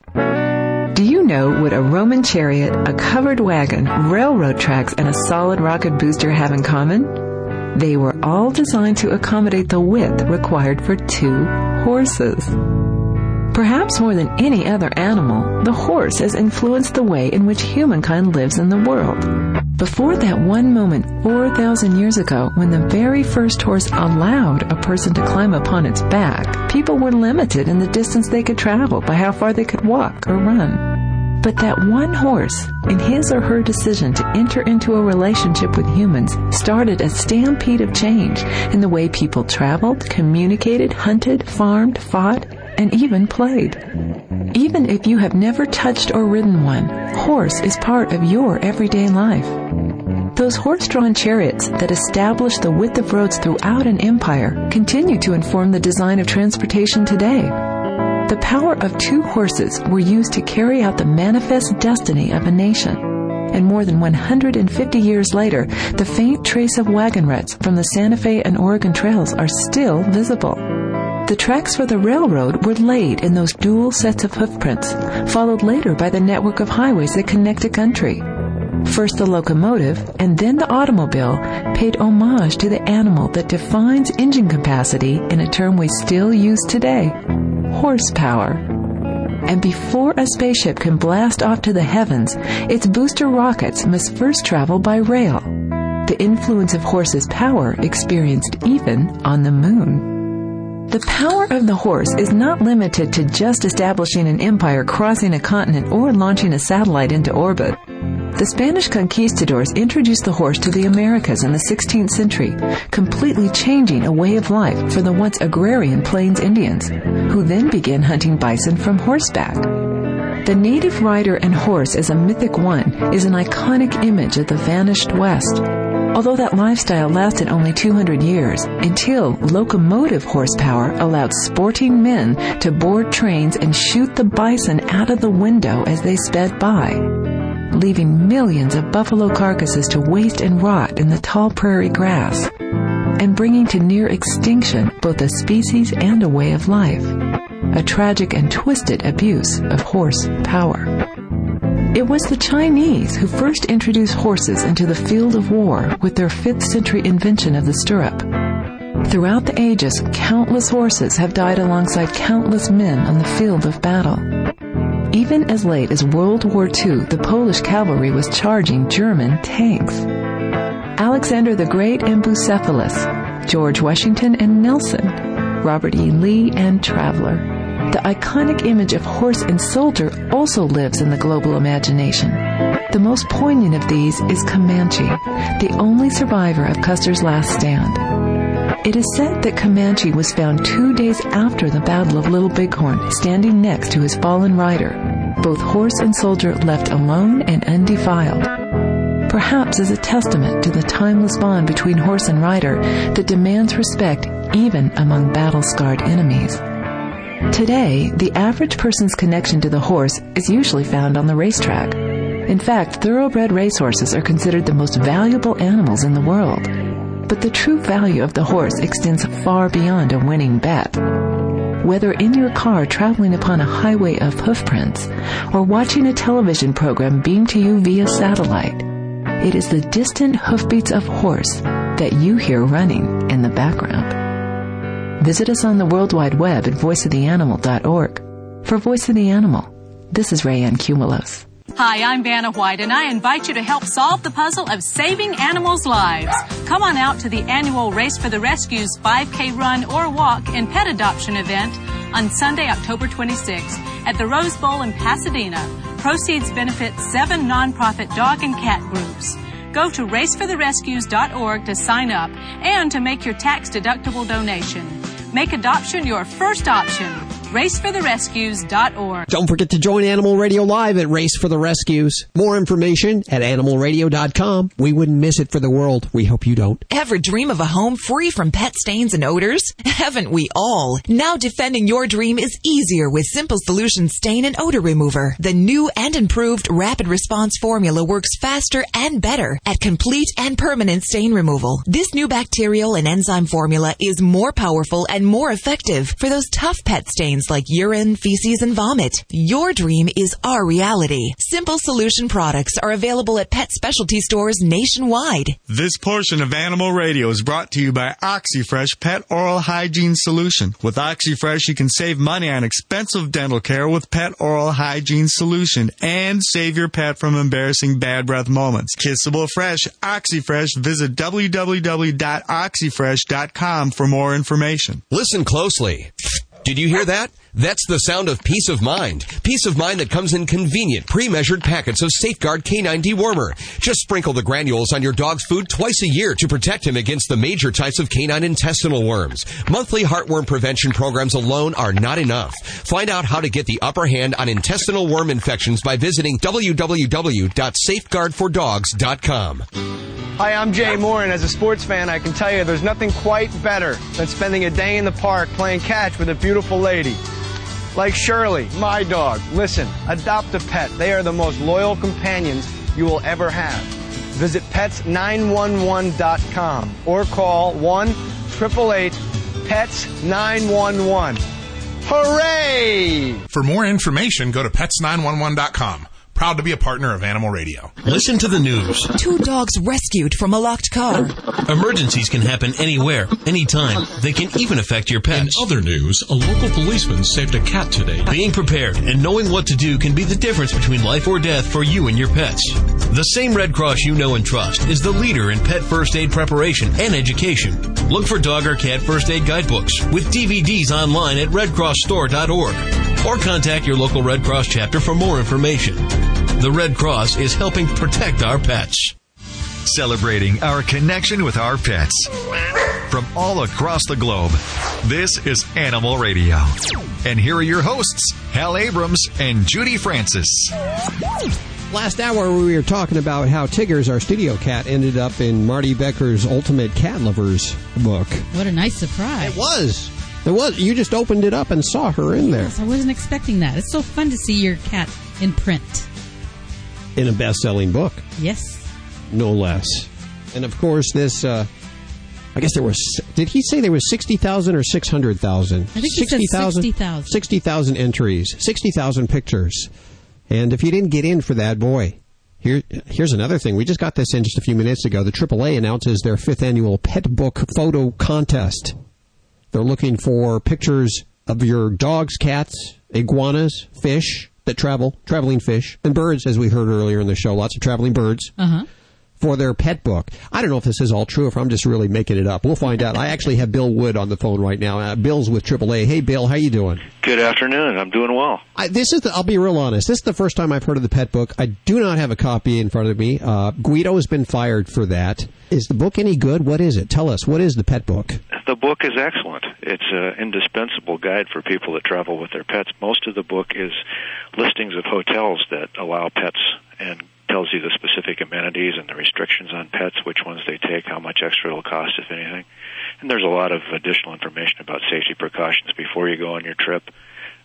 Do you know what a Roman chariot, a covered wagon, railroad tracks, and a solid rocket booster have in common? They were all designed to accommodate the width required for two horses. Perhaps more than any other animal, the horse has influenced the way in which humankind lives in the world. Before that one moment 4,000 years ago when the very first horse allowed a person to climb upon its back, people were limited in the distance they could travel by how far they could walk or run. But that one horse, in his or her decision to enter into a relationship with humans, started a stampede of change in the way people traveled, communicated, hunted, farmed, fought, and even played. Even if you have never touched or ridden one, horse is part of your everyday life. Those horse-drawn chariots that established the width of roads throughout an empire continue to inform the design of transportation today. The power of two horses were used to carry out the manifest destiny of a nation. And more than 150 years later, the faint trace of wagon ruts from the Santa Fe and Oregon trails are still visible. The tracks for the railroad were laid in those dual sets of hoofprints, followed later by the network of highways that connect a country. First the locomotive, and then the automobile paid homage to the animal that defines engine capacity in a term we still use today horsepower. And before a spaceship can blast off to the heavens, its booster rockets must first travel by rail. The influence of horse's power experienced even on the moon. The power of the horse is not limited to just establishing an empire, crossing a continent, or launching a satellite into orbit. The Spanish conquistadors introduced the horse to the Americas in the 16th century, completely changing a way of life for the once agrarian Plains Indians, who then began hunting bison from horseback. The native rider and horse as a mythic one is an iconic image of the vanished West. Although that lifestyle lasted only 200 years, until locomotive horsepower allowed sporting men to board trains and shoot the bison out of the window as they sped by, leaving millions of buffalo carcasses to waste and rot in the tall prairie grass, and bringing to near extinction both a species and a way of life. A tragic and twisted abuse of horse power. It was the Chinese who first introduced horses into the field of war with their 5th century invention of the stirrup. Throughout the ages, countless horses have died alongside countless men on the field of battle. Even as late as World War II, the Polish cavalry was charging German tanks. Alexander the Great and Bucephalus, George Washington and Nelson, Robert E. Lee and Traveler. The iconic image of horse and soldier also lives in the global imagination. The most poignant of these is Comanche, the only survivor of Custer's last stand. It is said that Comanche was found two days after the Battle of Little Bighorn, standing next to his fallen rider, both horse and soldier left alone and undefiled. Perhaps as a testament to the timeless bond between horse and rider that demands respect even among battle scarred enemies. Today, the average person's connection to the horse is usually found on the racetrack. In fact, thoroughbred racehorses are considered the most valuable animals in the world. But the true value of the horse extends far beyond a winning bet. Whether in your car traveling upon a highway of hoofprints or watching a television program beamed to you via satellite, it is the distant hoofbeats of horse that you hear running in the background. Visit us on the World Wide Web at voiceoftheanimal.org. For Voice of the Animal, this is Rayanne Cumulos. Hi, I'm Vanna White, and I invite you to help solve the puzzle of saving animals' lives. Come on out to the annual Race for the Rescues 5K run or walk and pet adoption event on Sunday, October 26th at the Rose Bowl in Pasadena. Proceeds benefit seven nonprofit dog and cat groups. Go to racefortherescues.org to sign up and to make your tax deductible donation. Make adoption your first option. Racefortherescues.org. Don't forget to join Animal Radio Live at Race for the Rescues. More information at animalradio.com. We wouldn't miss it for the world. We hope you don't. Ever dream of a home free from pet stains and odors? Haven't we all? Now defending your dream is easier with Simple Solution Stain and Odor Remover. The new and improved rapid response formula works faster and better at complete and permanent stain removal. This new bacterial and enzyme formula is more powerful and more effective for those tough pet stains like urine, feces, and vomit. Your dream is our reality. Simple Solution products are available at pet specialty stores nationwide. This portion of Animal Radio is brought to you by OxyFresh Pet Oral Hygiene Solution. With OxyFresh, you can save money on expensive dental care with Pet Oral Hygiene Solution and save your pet from embarrassing bad breath moments. Kissable Fresh, OxyFresh. Visit www.oxyfresh.com for more information. Listen closely. Did you hear that? That's the sound of peace of mind. Peace of mind that comes in convenient, pre-measured packets of Safeguard Canine Dewormer. Just sprinkle the granules on your dog's food twice a year to protect him against the major types of canine intestinal worms. Monthly heartworm prevention programs alone are not enough. Find out how to get the upper hand on intestinal worm infections by visiting www.safeguardfordogs.com. Hi, I'm Jay Moore, and as a sports fan, I can tell you there's nothing quite better than spending a day in the park playing catch with a beautiful lady. Like Shirley, my dog. Listen, adopt a pet. They are the most loyal companions you will ever have. Visit pets911.com or call 1 888 PETS 911. Hooray! For more information, go to pets911.com. Proud to be a partner of Animal Radio. Listen to the news. Two dogs rescued from a locked car. Emergencies can happen anywhere, anytime. They can even affect your pets. In other news, a local policeman saved a cat today. Being prepared and knowing what to do can be the difference between life or death for you and your pets. The same Red Cross you know and trust is the leader in pet first aid preparation and education. Look for dog or cat first aid guidebooks with DVDs online at redcrossstore.org or contact your local Red Cross chapter for more information. The Red Cross is helping protect our pets. Celebrating our connection with our pets. From all across the globe, this is Animal Radio. And here are your hosts, Hal Abrams and Judy Francis. Last hour, we were talking about how Tiggers, our studio cat, ended up in Marty Becker's Ultimate Cat Lovers book. What a nice surprise. It was. It was. You just opened it up and saw her in there Yes, I wasn't expecting that. It's so fun to see your cat in print. In a best-selling book, Yes. no less. And of course, this. Uh, I guess there was. Did he say there was sixty thousand or six hundred thousand? I think he said 60,000. 60,000 entries, sixty thousand pictures. And if you didn't get in for that, boy, here here's another thing. We just got this in just a few minutes ago. The AAA announces their fifth annual pet book photo contest. They're looking for pictures of your dogs, cats, iguanas, fish that travel, traveling fish, and birds, as we heard earlier in the show. Lots of traveling birds Uh huh. For their pet book. I don't know if this is all true, or if I'm just really making it up. We'll find out. I actually have Bill Wood on the phone right now. Uh, Bill's with AAA. Hey, Bill, how you doing? Good afternoon. I'm doing well. I, this is. The, I'll be real honest. This is the first time I've heard of the pet book. I do not have a copy in front of me. Uh, Guido has been fired for that. Is the book any good? What is it? Tell us. What is the pet book? The book is excellent. It's an indispensable guide for people that travel with their pets. Most of the book is listings of hotels that allow pets and tells you the specific amenities and the restrictions on pets, which ones they take, how much extra it'll cost, if anything. And there's a lot of additional information about safety precautions before you go on your trip,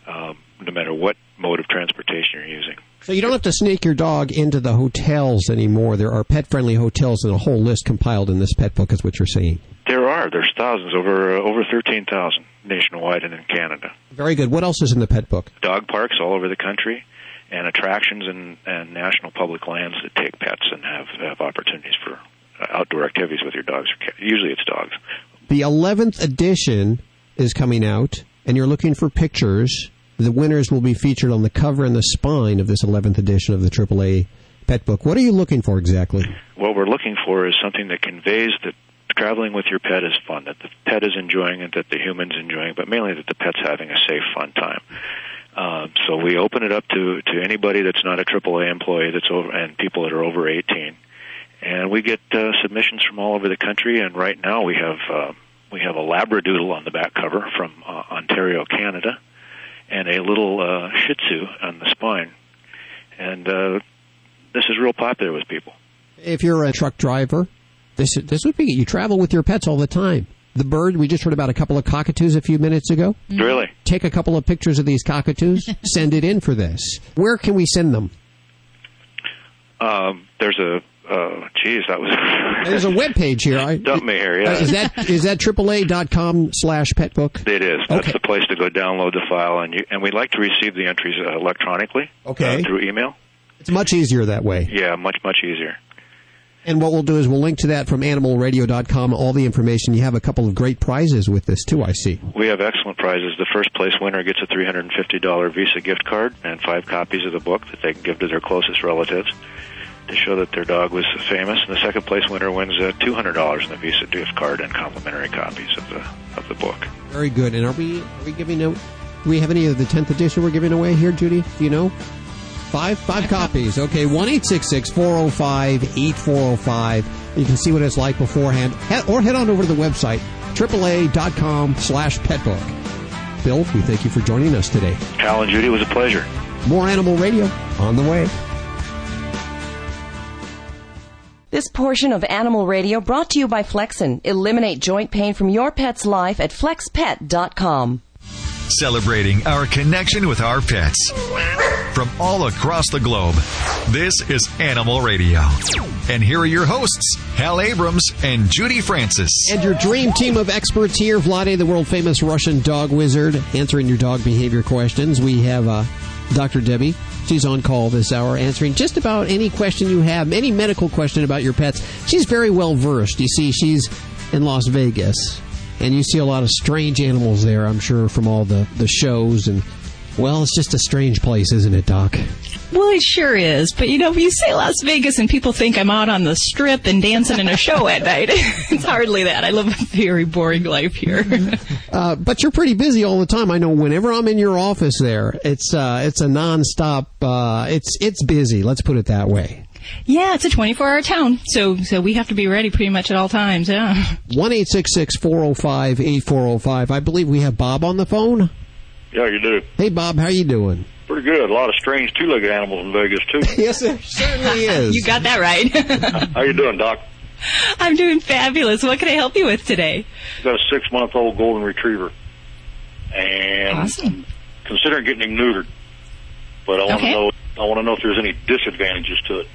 um, no matter what mode of transportation you're using. So you don't have to sneak your dog into the hotels anymore. There are pet-friendly hotels and a whole list compiled in this pet book, is what you're saying. There are. There's thousands, over uh, over 13,000 nationwide and in Canada. Very good. What else is in the pet book? Dog parks all over the country, and attractions and, and national public lands that take pets and have, have opportunities for uh, outdoor activities with your dogs. Usually it's dogs. The 11th edition is coming out, and you're looking for pictures. The winners will be featured on the cover and the spine of this 11th edition of the AAA Pet Book. What are you looking for exactly? What we're looking for is something that conveys that traveling with your pet is fun, that the pet is enjoying it, that the human's enjoying it, but mainly that the pet's having a safe, fun time. Uh, so we open it up to, to anybody that's not a AAA employee that's over, and people that are over 18. And we get uh, submissions from all over the country, and right now we have uh, we have a Labradoodle on the back cover from uh, Ontario, Canada, and a little uh, Shih Tzu on the spine. And uh, this is real popular with people. If you're a truck driver, this this would be you travel with your pets all the time. The bird we just heard about a couple of cockatoos a few minutes ago. Really? Take a couple of pictures of these cockatoos, send it in for this. Where can we send them? Um, there's a uh, geez, that was There's a web page here. I, dump me here. Yeah, Uh, is that is that AAA.com slash petbook? It is. That's the place to go download the file, and you and we'd like to receive the entries uh, electronically. Okay. uh, through email. It's much easier that way. Yeah, much much easier. And what we'll do is we'll link to that from animalradio.com, all the information. You have a couple of great prizes with this too, I see. We have excellent prizes. The first place winner gets a $350 Visa gift card and five copies of the book that they can give to their closest relatives to show that their dog was famous. And the second place winner wins uh, $200 in the Visa gift card and complimentary copies of the of the book. Very good. And are we are we giving out? Do we have any of the tenth edition we're giving away here, Judy? Do you know? Five five copies. Okay, one eight six six four zero five eight four zero five. You can see what it's like beforehand, or head on over to the website AAA.com slash petbook. Bill, we thank you for joining us today. Hal and Judy, it was a pleasure. More Animal Radio on the way. This portion of Animal Radio brought to you by Flexin. Eliminate joint pain from your pet's life at flexpet.com. Celebrating our connection with our pets. From all across the globe, this is Animal Radio. And here are your hosts, Hal Abrams and Judy Francis. And your dream team of experts here, Vladae, the world famous Russian dog wizard, answering your dog behavior questions. We have uh, Dr. Debbie. She's on call this hour, answering just about any question you have, any medical question about your pets. She's very well versed. You see, she's in Las Vegas, and you see a lot of strange animals there, I'm sure, from all the, the shows. And, well, it's just a strange place, isn't it, Doc? Well, it sure is. But you know, if you say Las Vegas and people think I'm out on the strip and dancing in a show at night, it's hardly that. I live a very boring life here. Uh, but you're pretty busy all the time. I know. Whenever I'm in your office, there, it's uh, it's a nonstop. Uh, it's it's busy. Let's put it that way. Yeah, it's a 24-hour town, so so we have to be ready pretty much at all times. Yeah. One eight six six four zero five eight four zero five. I believe we have Bob on the phone. Yeah, you do. Hey, Bob, how you doing? Pretty good. A lot of strange two-legged animals in Vegas too. yes, there certainly is. you got that right. How you doing, Doc? I'm doing fabulous. What can I help you with today? I've Got a six-month-old golden retriever, and Awesome. considering getting him neutered, but I want Okay. to know. I want to know if there's any disadvantages to it.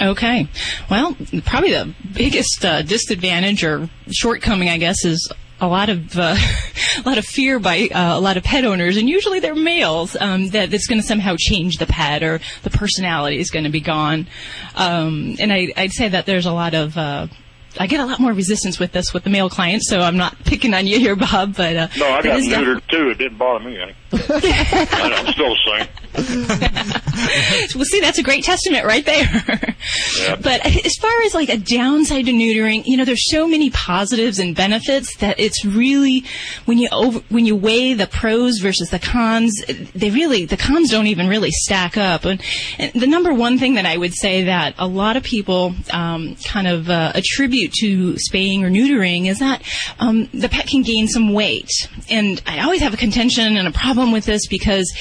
Okay. Well, probably the biggest uh, disadvantage or shortcoming, I guess, is a lot of uh, a lot of fear by uh, a lot of pet owners, and usually they're males. Um, that it's going to somehow change the pet, or the personality is going to be gone. Um, and I, I'd say that there's a lot of uh, I get a lot more resistance with this with the male clients, so I'm not picking on you here, Bob. But uh, No, I got is def- neutered too. It didn't bother me any. I'm still the same. well, see, that's a great testament right there. Yeah, but as far as like a downside to neutering, you know, there's so many positives and benefits that it's really when you over, when you weigh the pros versus the cons, they really the cons don't even really stack up. And, and the number one thing that I would say that a lot of people um, kind of uh, attribute to spaying or neutering is that um, the pet can gain some weight. And I always have a contention and a problem with this because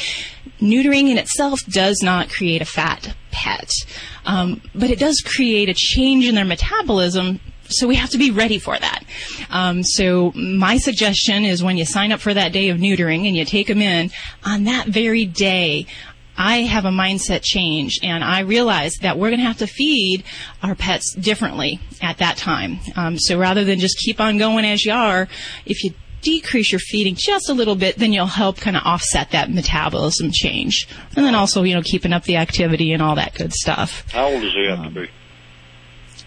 neutering in itself does not create a fat pet, um, but it does create a change in their metabolism. So we have to be ready for that. Um, so my suggestion is when you sign up for that day of neutering and you take them in, on that very day, I have a mindset change and I realize that we're going to have to feed our pets differently at that time. Um, so rather than just keep on going as you are, if you decrease your feeding just a little bit, then you'll help kind of offset that metabolism change. And then also, you know, keeping up the activity and all that good stuff. How old does he have to be?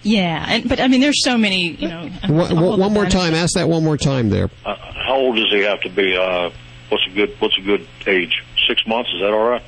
Yeah, and, but I mean, there's so many, you know. One, all one more time. Ask that one more time there. Uh, how old does he have to be? Uh, what's a good What's a good age? Six months? Is that all right?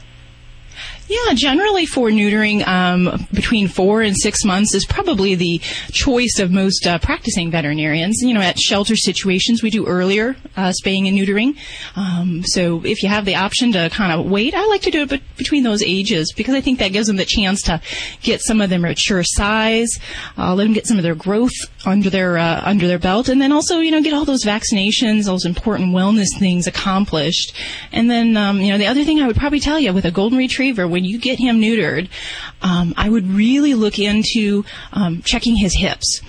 Yeah, generally for neutering, um, between four and six months is probably the choice of most uh, practicing veterinarians. You know, at shelter situations, we do earlier uh, spaying and neutering. Um, so if you have the option to kind of wait, I like to do it bet- between those ages because I think that gives them the chance to get some of their mature size, uh, let them get some of their growth under their uh, under their belt, and then also you know get all those vaccinations, those important wellness things accomplished. And then um, you know the other thing I would probably tell you with a golden retriever when you get him neutered, um, I would really look into um, checking his hips.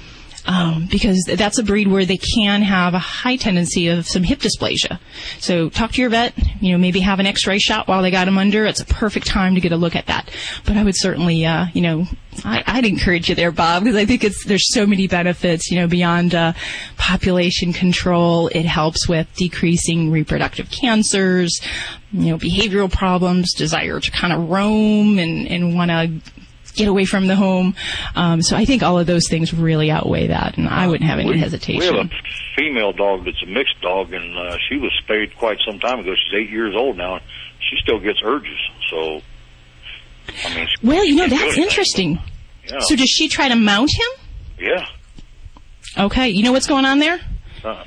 Um, because that's a breed where they can have a high tendency of some hip dysplasia. So talk to your vet, you know, maybe have an x-ray shot while they got him under. It's a perfect time to get a look at that. But I would certainly, uh, you know, I, I'd encourage you there, Bob, because I think it's, there's so many benefits, you know, beyond, uh, population control. It helps with decreasing reproductive cancers, you know, behavioral problems, desire to kind of roam and, and want to get away from the home. Um, so I think all of those things really outweigh that, and I wouldn't have any We- hesitation. We have a female dog that's a mixed dog, and uh, she was spayed quite some time ago. She's eight years old now. She still gets urges. So, I mean, well, you know, she can't do that's interesting. Yeah. So does she try to mount him? yeah. Okay, you know what's going on there? Uh,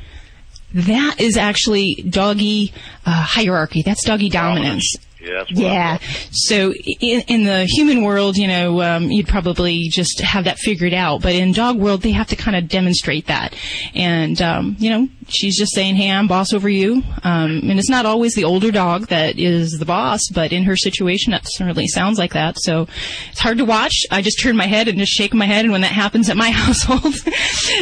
That is actually doggy uh, hierarchy. That's doggy dominance. Yeah. That's what I Yeah. So in, in the human world, you know, um, you'd probably just have that figured out. But in dog world, they have to kind of demonstrate that. And, um, you know, she's just saying, hey, I'm boss over you. Um, and it's not always the older dog that is the boss, but in her situation, that certainly sounds like that. So it's hard to watch. I just turn my head and just shake my head. And when that happens at my household,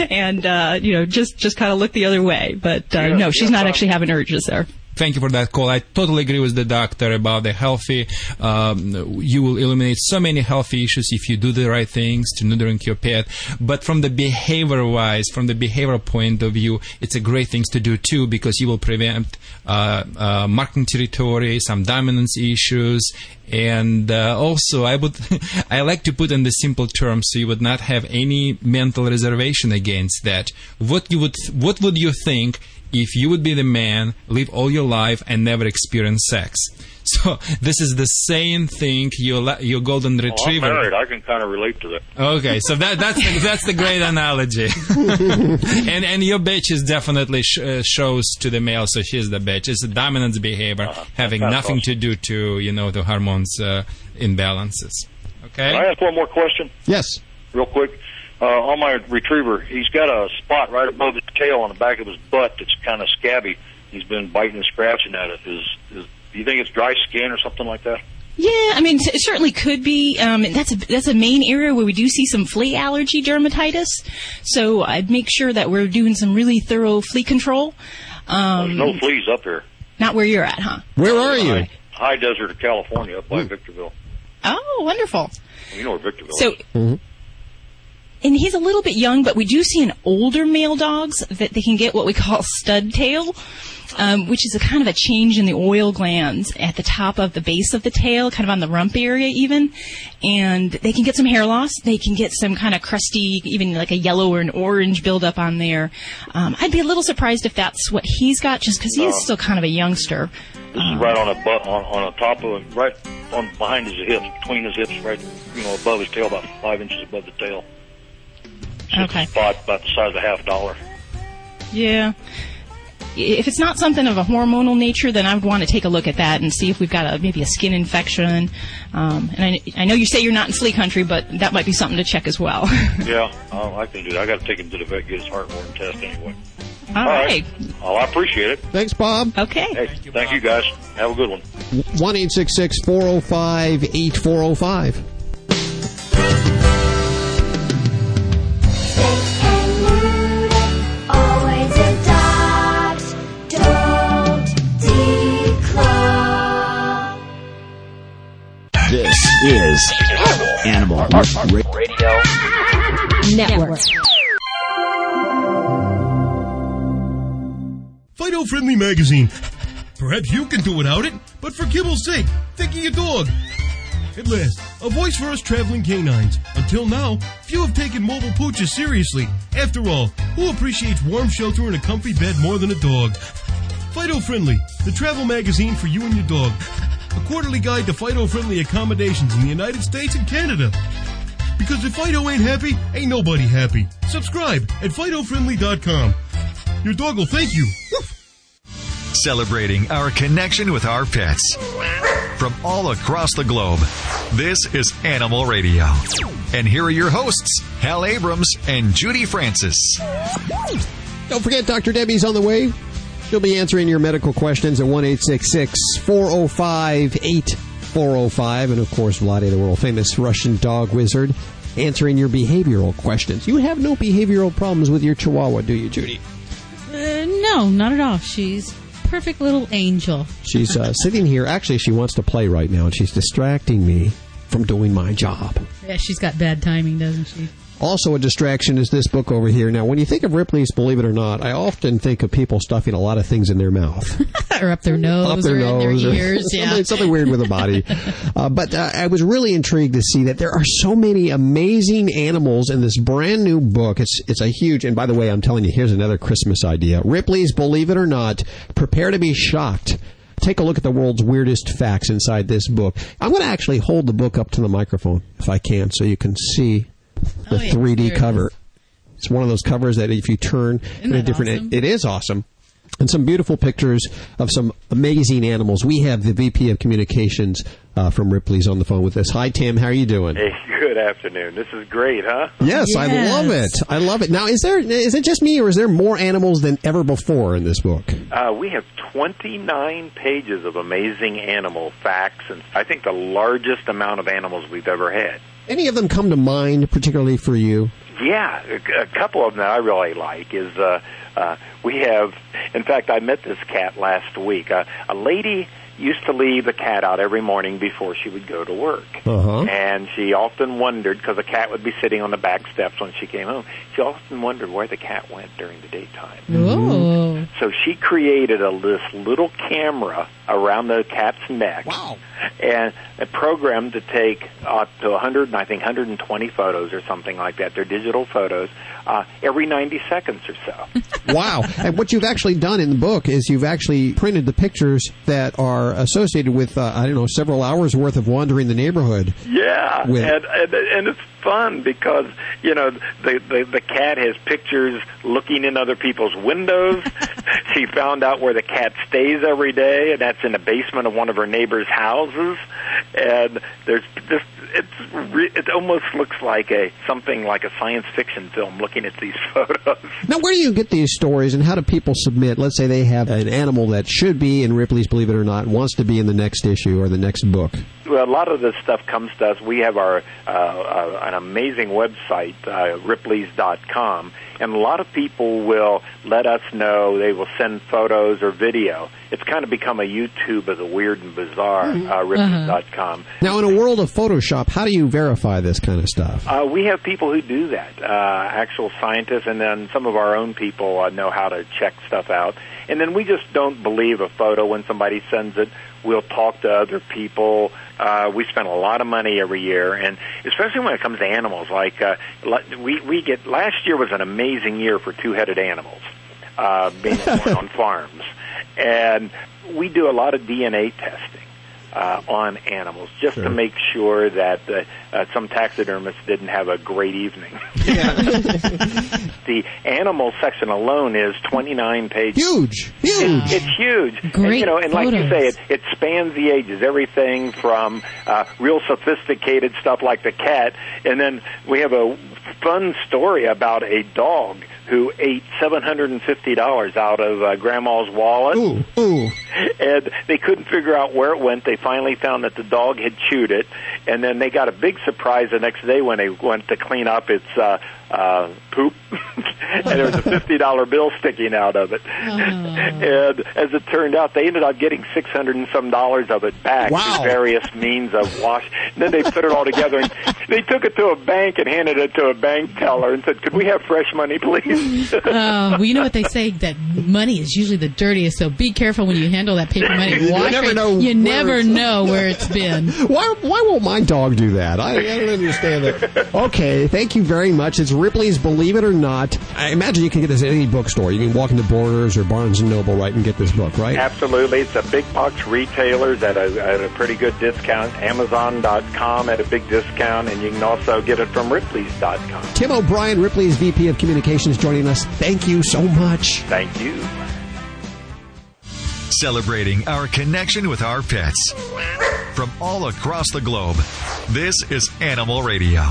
and, uh, you know, just, just kind of look the other way. But, uh, no, she's not actually having urges there. Thank you for that call. I totally agree with the doctor about the healthy. Um, you will eliminate so many healthy issues if you do the right things to neutering your pet. But from the behavior wise, from the behavior point of view, it's a great thing to do too because you will prevent uh, uh, marking territory, some dominance issues, and uh, also I would I like to put in the simple terms so you would not have any mental reservation against that. What you would what would you think if you would be the man, live all your life and never experience sex? So this is the same thing your your golden Oh, I'm retriever. married. I can kind of relate to that. Okay, so that that's the, that's the great analogy, and and your bitch is definitely sh- uh, shows to the male, so she's the bitch. It's a dominance behavior having that's nothing to do to you know the hormones uh, imbalances. Okay. Can I ask one more question? Yes. Real quick. Uh, on my retriever, he's got a spot right above his tail on the back of his butt that's kind of scabby. He's been biting and scratching at it. Is, is do you think it's dry skin or something like that? Yeah, I mean, it certainly could be. Um, that's a that's a main area where we do see some flea allergy dermatitis. So I'd make sure that we're doing some really thorough flea control. Um, There's no fleas up here. Not where you're at, huh? Where are you? High, high desert of California, up by Victorville. Oh, wonderful. You know where Victorville So, is. And he's a little bit young, but we do see in older male dogs that they can get what we call stud tail, um, which is a kind of a change in the oil glands at the top of the base of the tail, kind of on the rump area even. And they can get some hair loss. They can get some kind of crusty, even like a yellow or an orange buildup on there. Um, I'd be a little surprised if that's what he's got, just because he is still kind of a youngster. This is right on a butt, on, on the top of, right on behind his hips, between his hips, right, you know, above his tail, about five inches above the tail. Okay. Spot about the size of a half dollar. Yeah. If it's not something of a hormonal nature, then I would want to take a look at that and see if we've got a, maybe a skin infection. Um, and I, I know you say you're not in flea country, but that might be something to check as well. Yeah, oh, I can do that. I got to take him to the vet, get his heartworm test anyway. All right. Oh, I appreciate it. Thanks, Bob. Okay. Hey, thank you guys. Have a good one. 1 405 8405. This is Animal Radio Network. Fido Friendly Magazine. Perhaps you can do without it, but for kibble's sake, think of your dog. At last, a voice for us traveling canines. Until now, few have taken mobile pooches seriously. After all, who appreciates warm shelter and a comfy bed more than a dog? Fido Friendly, the travel magazine for you and your dog. A quarterly guide to Fido friendly accommodations in the United States and Canada. Because if Fido ain't happy, ain't nobody happy. Subscribe at FidoFriendly.com. Your dog will thank you. Celebrating our connection with our pets. From all across the globe, this is Animal Radio. And here are your hosts, Hal Abrams and Judy Francis. Don't forget, Dr. Debbie's on the way. She'll be answering your medical questions at 1 405 8405. And of course, Vladae, the world famous Russian dog wizard, answering your behavioral questions. You have no behavioral problems with your Chihuahua, do you, Judy? Uh, no, not at all. She's perfect little angel. She's uh, sitting here. Actually, she wants to play right now, and she's distracting me from doing my job. Yeah, she's got bad timing, doesn't she? Also, a distraction is this book over here. Now, when you think of Ripley's Believe It or Not, I often think of people stuffing a lot of things in their mouth. or up their nose, up their or nose, in their ears. yeah. something, something weird with the body. Uh, but uh, I was really intrigued to see that there are so many amazing animals in this brand new book. It's it's a huge. And by the way, I'm telling you, here's another Christmas idea. Ripley's Believe It or Not. Prepare to be shocked. Take a look at the world's weirdest facts inside this book. I'm going to actually hold the book up to the microphone if I can, so you can see the Oh, yeah. 3D There it cover. It's one of those covers that if you turn in a different, awesome? it is awesome. And some beautiful pictures of some amazing animals. We have the VP of Communications uh, from Ripley's on the phone with us. Hi, Tim. How are you doing? Hey, good afternoon. This is great, huh? Yes, I love it. I love it. Now, is there is it just me, or is there more animals than ever before in this book? Uh, we have 29 pages of amazing animal facts, and I think the largest amount of animals we've ever had. Any of them come to mind, particularly for you? Yeah, a, a couple of them that I really like is uh, uh, we have. In fact, I met this cat last week. Uh, a lady used to leave the cat out every morning before she would go to work. Uh-huh. And she often wondered, because the cat would be sitting on the back steps when she came home, she often wondered where the cat went during the daytime. Whoa. So she created a this little camera around the cat's neck. Wow. And a program to take up to 100, and I think 120 photos or something like that. They're digital photos uh, every 90 seconds or so. wow. And what you've actually done in the book is you've actually printed the pictures that are associated with, uh, I don't know, several hours worth of wandering the neighborhood. Yeah, With- and, and and it's fun because you know the, the the cat has pictures looking in other people's windows. she found out where the cat stays every day, and that's in the basement of one of her neighbors' houses. And there's just it's re- it almost looks like a something like a science fiction film looking at these photos. Now, where do you get these stories, and how do people submit? Let's say they have an animal that should be in Ripley's Believe It or Not, wants to be in the next issue or the next book. well, a lot of this stuff comes to us. We have our uh, uh, an amazing website, uh, Ripley's.com, and a lot of people will let us know. They will send photos or video. It's kind of become a YouTube of the weird and bizarre. Uh, Ripley's.com. Now, in a world of Photoshop, how do you verify this kind of stuff? Uh, we have people who do that, uh, actual scientists, and then some of our own people uh, know how to check stuff out. And then we just don't believe a photo when somebody sends it. We'll talk to other people. Uh, we spend a lot of money every year, and especially when it comes to animals. Like uh, we we get last year was an amazing year for two-headed animals uh, being born on farms, and we do a lot of DNA testing uh, on animals just to make sure that uh, uh, some taxidermist didn't have a great evening. the animal section alone is 29 pages. Huge, huge. It's, it's huge. and, Great you know, and like you say, it, it spans the ages. Everything from uh, real sophisticated stuff like the cat, and then we have a fun story about a dog who ate seven hundred and fifty dollars out of uh, Grandma's wallet. Ooh, ooh. And they couldn't figure out where it went. They finally found that the dog had chewed it, and then they got a big surprise the next day when they went to clean up its uh, uh, poop, and there was a fifty dollar bill sticking out of it. And as it turned out, they ended up getting six hundred and some dollars of it back Wow. through various means of wash. And then they put it all together and they took it to a bank and handed it to a bank teller and said, "Could we have fresh money, please?" Uh, well, you know what they say that money is usually the dirtiest, so be careful when you handle that paper money. You never it. know You where never know where it's been. Why, why won't my dog do that? I, I don't understand that. Okay, thank you very much. It's Ripley's Believe It or Not. I imagine you can get this at any bookstore. You can walk into Borders or Barnes & Noble, right, and get this book, right? Absolutely. It's a big box retailers at a, at a pretty good discount. Amazon.com at a big discount, and you can also get it from Ripley's.com. Tim O'Brien, Ripley's VP of Communications, joining us. Thank you so much. Thank you. Celebrating our connection with our pets. From all across the globe, this is Animal Radio.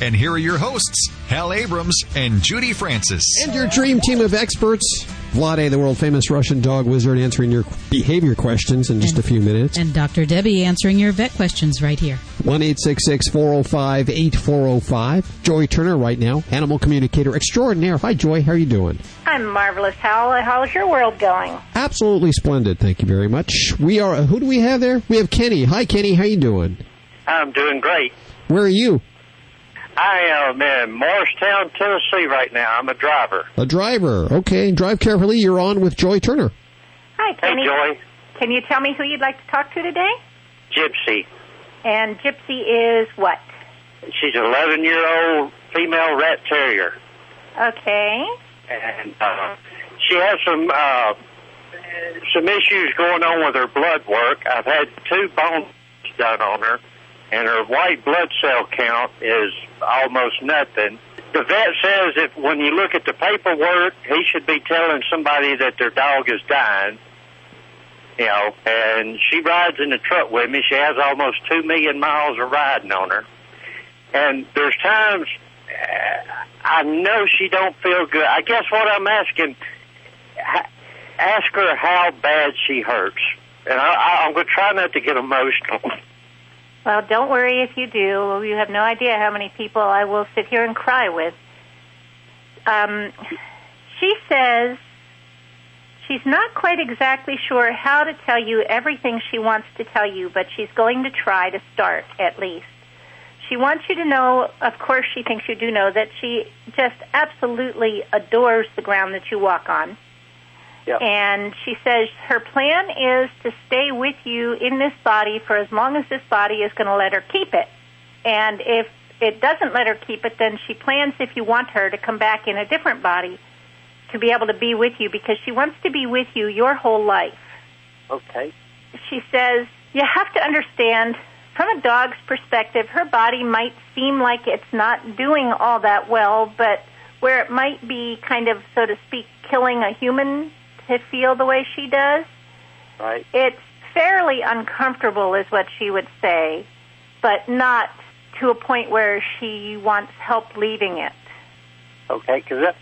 And here are your hosts, Hal Abrams and Judy Francis. And your dream team of experts. Vladae, the world famous Russian dog wizard, answering your behavior questions in just a few minutes. And Dr. Debbie answering your vet questions right here. 1 405 8405. Joy Turner, right now, animal communicator extraordinaire. Hi, Joy. How are you doing? I'm marvelous, Hal. Uh, How's your world going? Absolutely splendid. Thank you very much. We are. Who do we have there? We have Kenny. Hi, Kenny. How are you doing? I'm doing great. Where are you? I am in Morristown, Tennessee right now. I'm a driver. A driver. Okay. Drive carefully. You're on with Joy Turner. Hi, Kenny. Joy. Can you tell me who you'd like to talk to today? Gypsy. And Gypsy is what? She's an 11 year old female rat terrier. Okay. And uh, she has some uh, some issues going on with her blood work. I've had two bones done on her, and her white blood cell count is almost nothing. The vet says if when you look at the paperwork, he should be telling somebody that their dog is dying. You know, and she rides in the truck with me. She has almost two million miles of riding on her. And there's times uh, I know she don't feel good. I guess what I'm asking, ask her how bad she hurts. And I, I, I'm going to try not to get emotional. Well, don't worry if you do. You have no idea how many people I will sit here and cry with. Um, she says she's not quite exactly sure how to tell you everything she wants to tell you, but she's going to try to start at least. She wants you to know, of course, she thinks you do know, that she just absolutely adores the ground that you walk on. Yep. And she says her plan is to stay with you in this body for as long as this body is going to let her keep it. And if it doesn't let her keep it, then she plans, if you want her, to come back in a different body to be able to be with you because she wants to be with you your whole life. Okay. She says, you have to understand from a dog's perspective, her body might seem like it's not doing all that well, but where it might be kind of, so to speak, killing a human to feel the way she does, Right. it's fairly uncomfortable, is what she would say, but not to a point where she wants help leaving it. Okay, because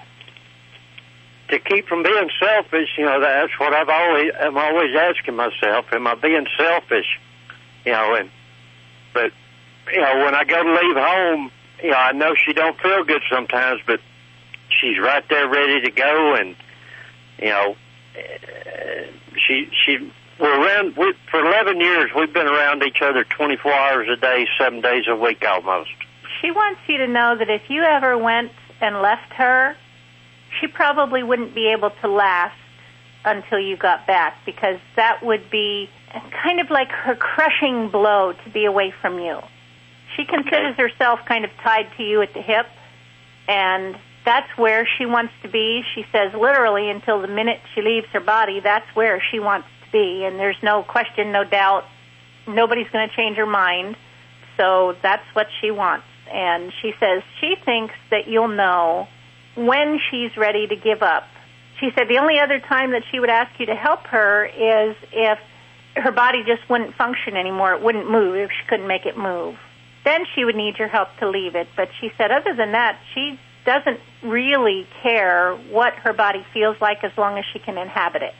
to keep from being selfish, you know, that's what I've always I'm always asking myself: Am I being selfish? You know, and But you know, when I go to leave home, you know, I know she don't feel good sometimes, but she's right there ready to go, and you know, Uh, she she we're around we, for eleven years. We've been around each other twenty four hours a day, seven days a week, almost. She wants you to know that if you ever went and left her, she probably wouldn't be able to last until you got back because that would be kind of like her crushing blow to be away from you. She considers herself kind of tied to you at the hip, and that's where she wants to be. She says literally until the minute she leaves her body, that's where she wants to be, and there's no question, no doubt. Nobody's going to change her mind. So that's what she wants. And she says she thinks that you'll know when she's ready to give up. She said the only other time that she would ask you to help her is if her body just wouldn't function anymore. It wouldn't move if she couldn't make it move. Then she would need your help to leave it. But she said other than that, she doesn't really care what her body feels like as long as she can inhabit it.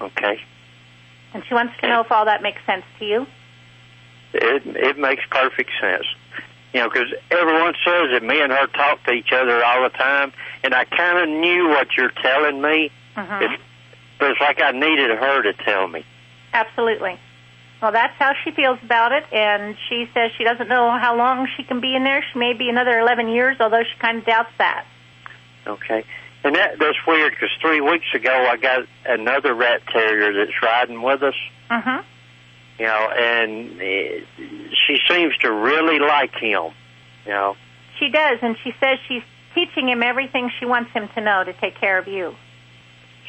Okay. And she wants to know if all that makes sense to you. It it makes perfect sense. You know, because everyone says that me and her talk to each other all the time, and I kind of knew what you're telling me. Mhm. It's, but it's like I needed her to tell me. Absolutely. Well, that's how she feels about it, and she says she doesn't know how long she can be in there. She may be another 11 years, although she kind of doubts that. Okay. And that that's weird because three weeks ago I got another rat terrier that's riding with us. Mm-hmm. You know, and eh, she seems to really like him. You know. She does, and she says she's teaching him everything she wants him to know to take care of you.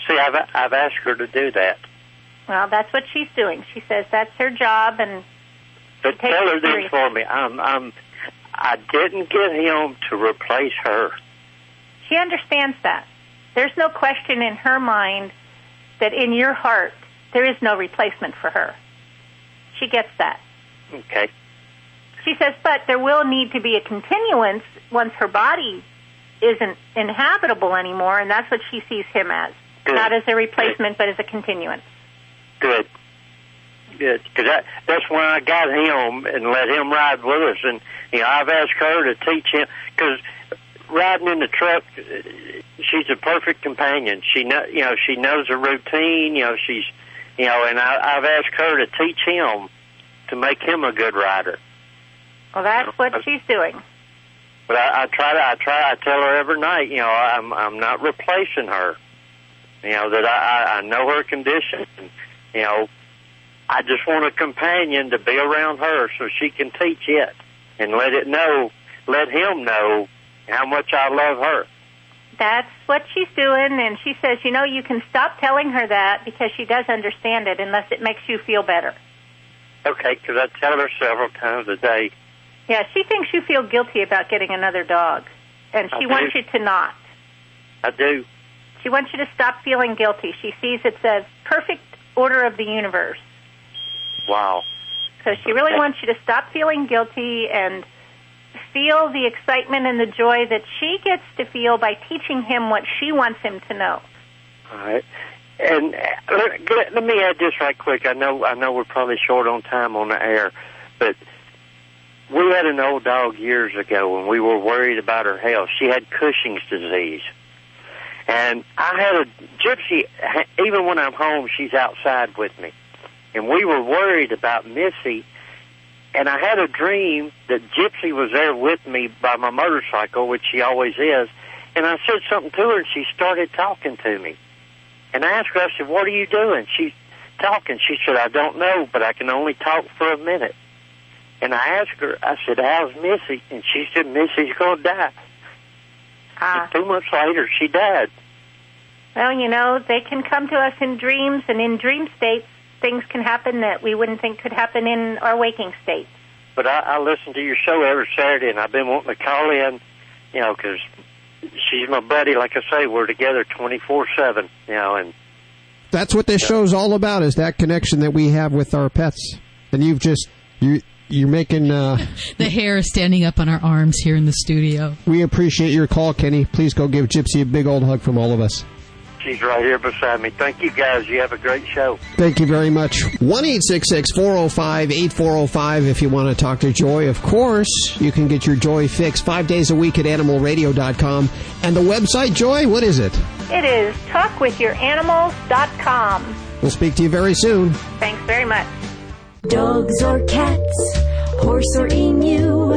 See, I've I've asked her to do that, Well, that's what she's doing. She says that's her job, and but tell her this for me. I'm I'm I didn't get him to replace her. she understands that. There's no question in her mind that in your heart there is no replacement for her. She gets that. Okay. She says, but there will need to be a continuance once her body isn't inhabitable anymore, and that's what she sees him as. Good. Not as a replacement, but as a continuance. Good. Good. Because that, that's when I got him and let him ride with us. And, you know, I've asked her to teach him, because riding in the truck, she's a perfect companion. She know, you know, she knows the routine, you know, she's, you know, and I, I've asked her to teach him to make him a good rider. Well, that's what she's doing. But I, I try to, I try, I tell her every night, you know, I'm, I'm not replacing her. You know that I, I I know her condition. And, you know, I just want a companion to be around her so she can teach it and let it know, let him know how much I love her. That's what she's doing, and she says, you know, you can stop telling her that because she does understand it unless it makes you feel better. Okay, because I tell her several times a day. Yeah, she thinks you feel guilty about getting another dog, and she wants you to not. I do. She wants you to stop feeling guilty. She sees it as perfect order of the universe. Wow. So she really wants you to stop feeling guilty and feel the excitement and the joy that she gets to feel by teaching him what she wants him to know. All right. And uh, let, let, let me add this right quick. I know I know we're probably short on time on the air, but we had an old dog years ago and we were worried about her health. She had Cushing's disease. And I had a gypsy, even when I'm home, she's outside with me. And we were worried about Missy. And I had a dream that Gypsy was there with me by my motorcycle, which she always is. And I said something to her and she started talking to me. And I asked her, I said, what are you doing? She's talking. She said, I don't know, but I can only talk for a minute. And I asked her, I said, how's Missy? And she said, Missy's going to die. Ah. Two months later, she died. Well, you know, they can come to us in dreams, and in dream states, things can happen that we wouldn't think could happen in our waking state. But I, I listen to your show every Saturday, and I've been wanting to call in, you know, because she's my buddy. Like I say, we're together 24-7, you know, and That's what this show's all about is that connection that we have with our pets. And you've just you you're making uh The hair is standing up on our arms here in the studio. we appreciate your call, Kenny. Please go give Gypsy a big old hug from all of us. She's right here beside me. Thank you, guys. You have a great show. Thank you very much. 1 405 8405 if you want to talk to Joy. Of course, you can get your Joy fix five days a week at animalradio.com. And the website, Joy, what is it? It is talkwithyouranimal.com. We'll speak to you very soon. Thanks very much. Dogs or cats, horse or emu,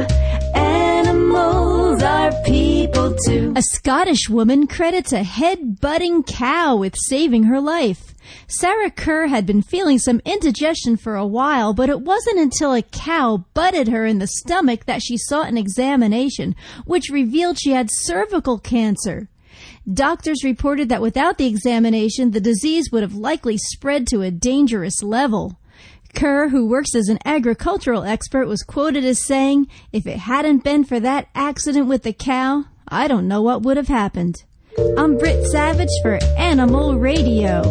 animals are people too. A Scottish woman credits a head butting cow with saving her life. Sarah Kerr had been feeling some indigestion for a while, but it wasn't until a cow butted her in the stomach that she sought an examination, which revealed she had cervical cancer. Doctors reported that without the examination, the disease would have likely spread to a dangerous level. Kerr, who works as an agricultural expert, was quoted as saying, If it hadn't been for that accident with the cow, I don't know what would have happened. I'm Britt Savage for Animal Radio.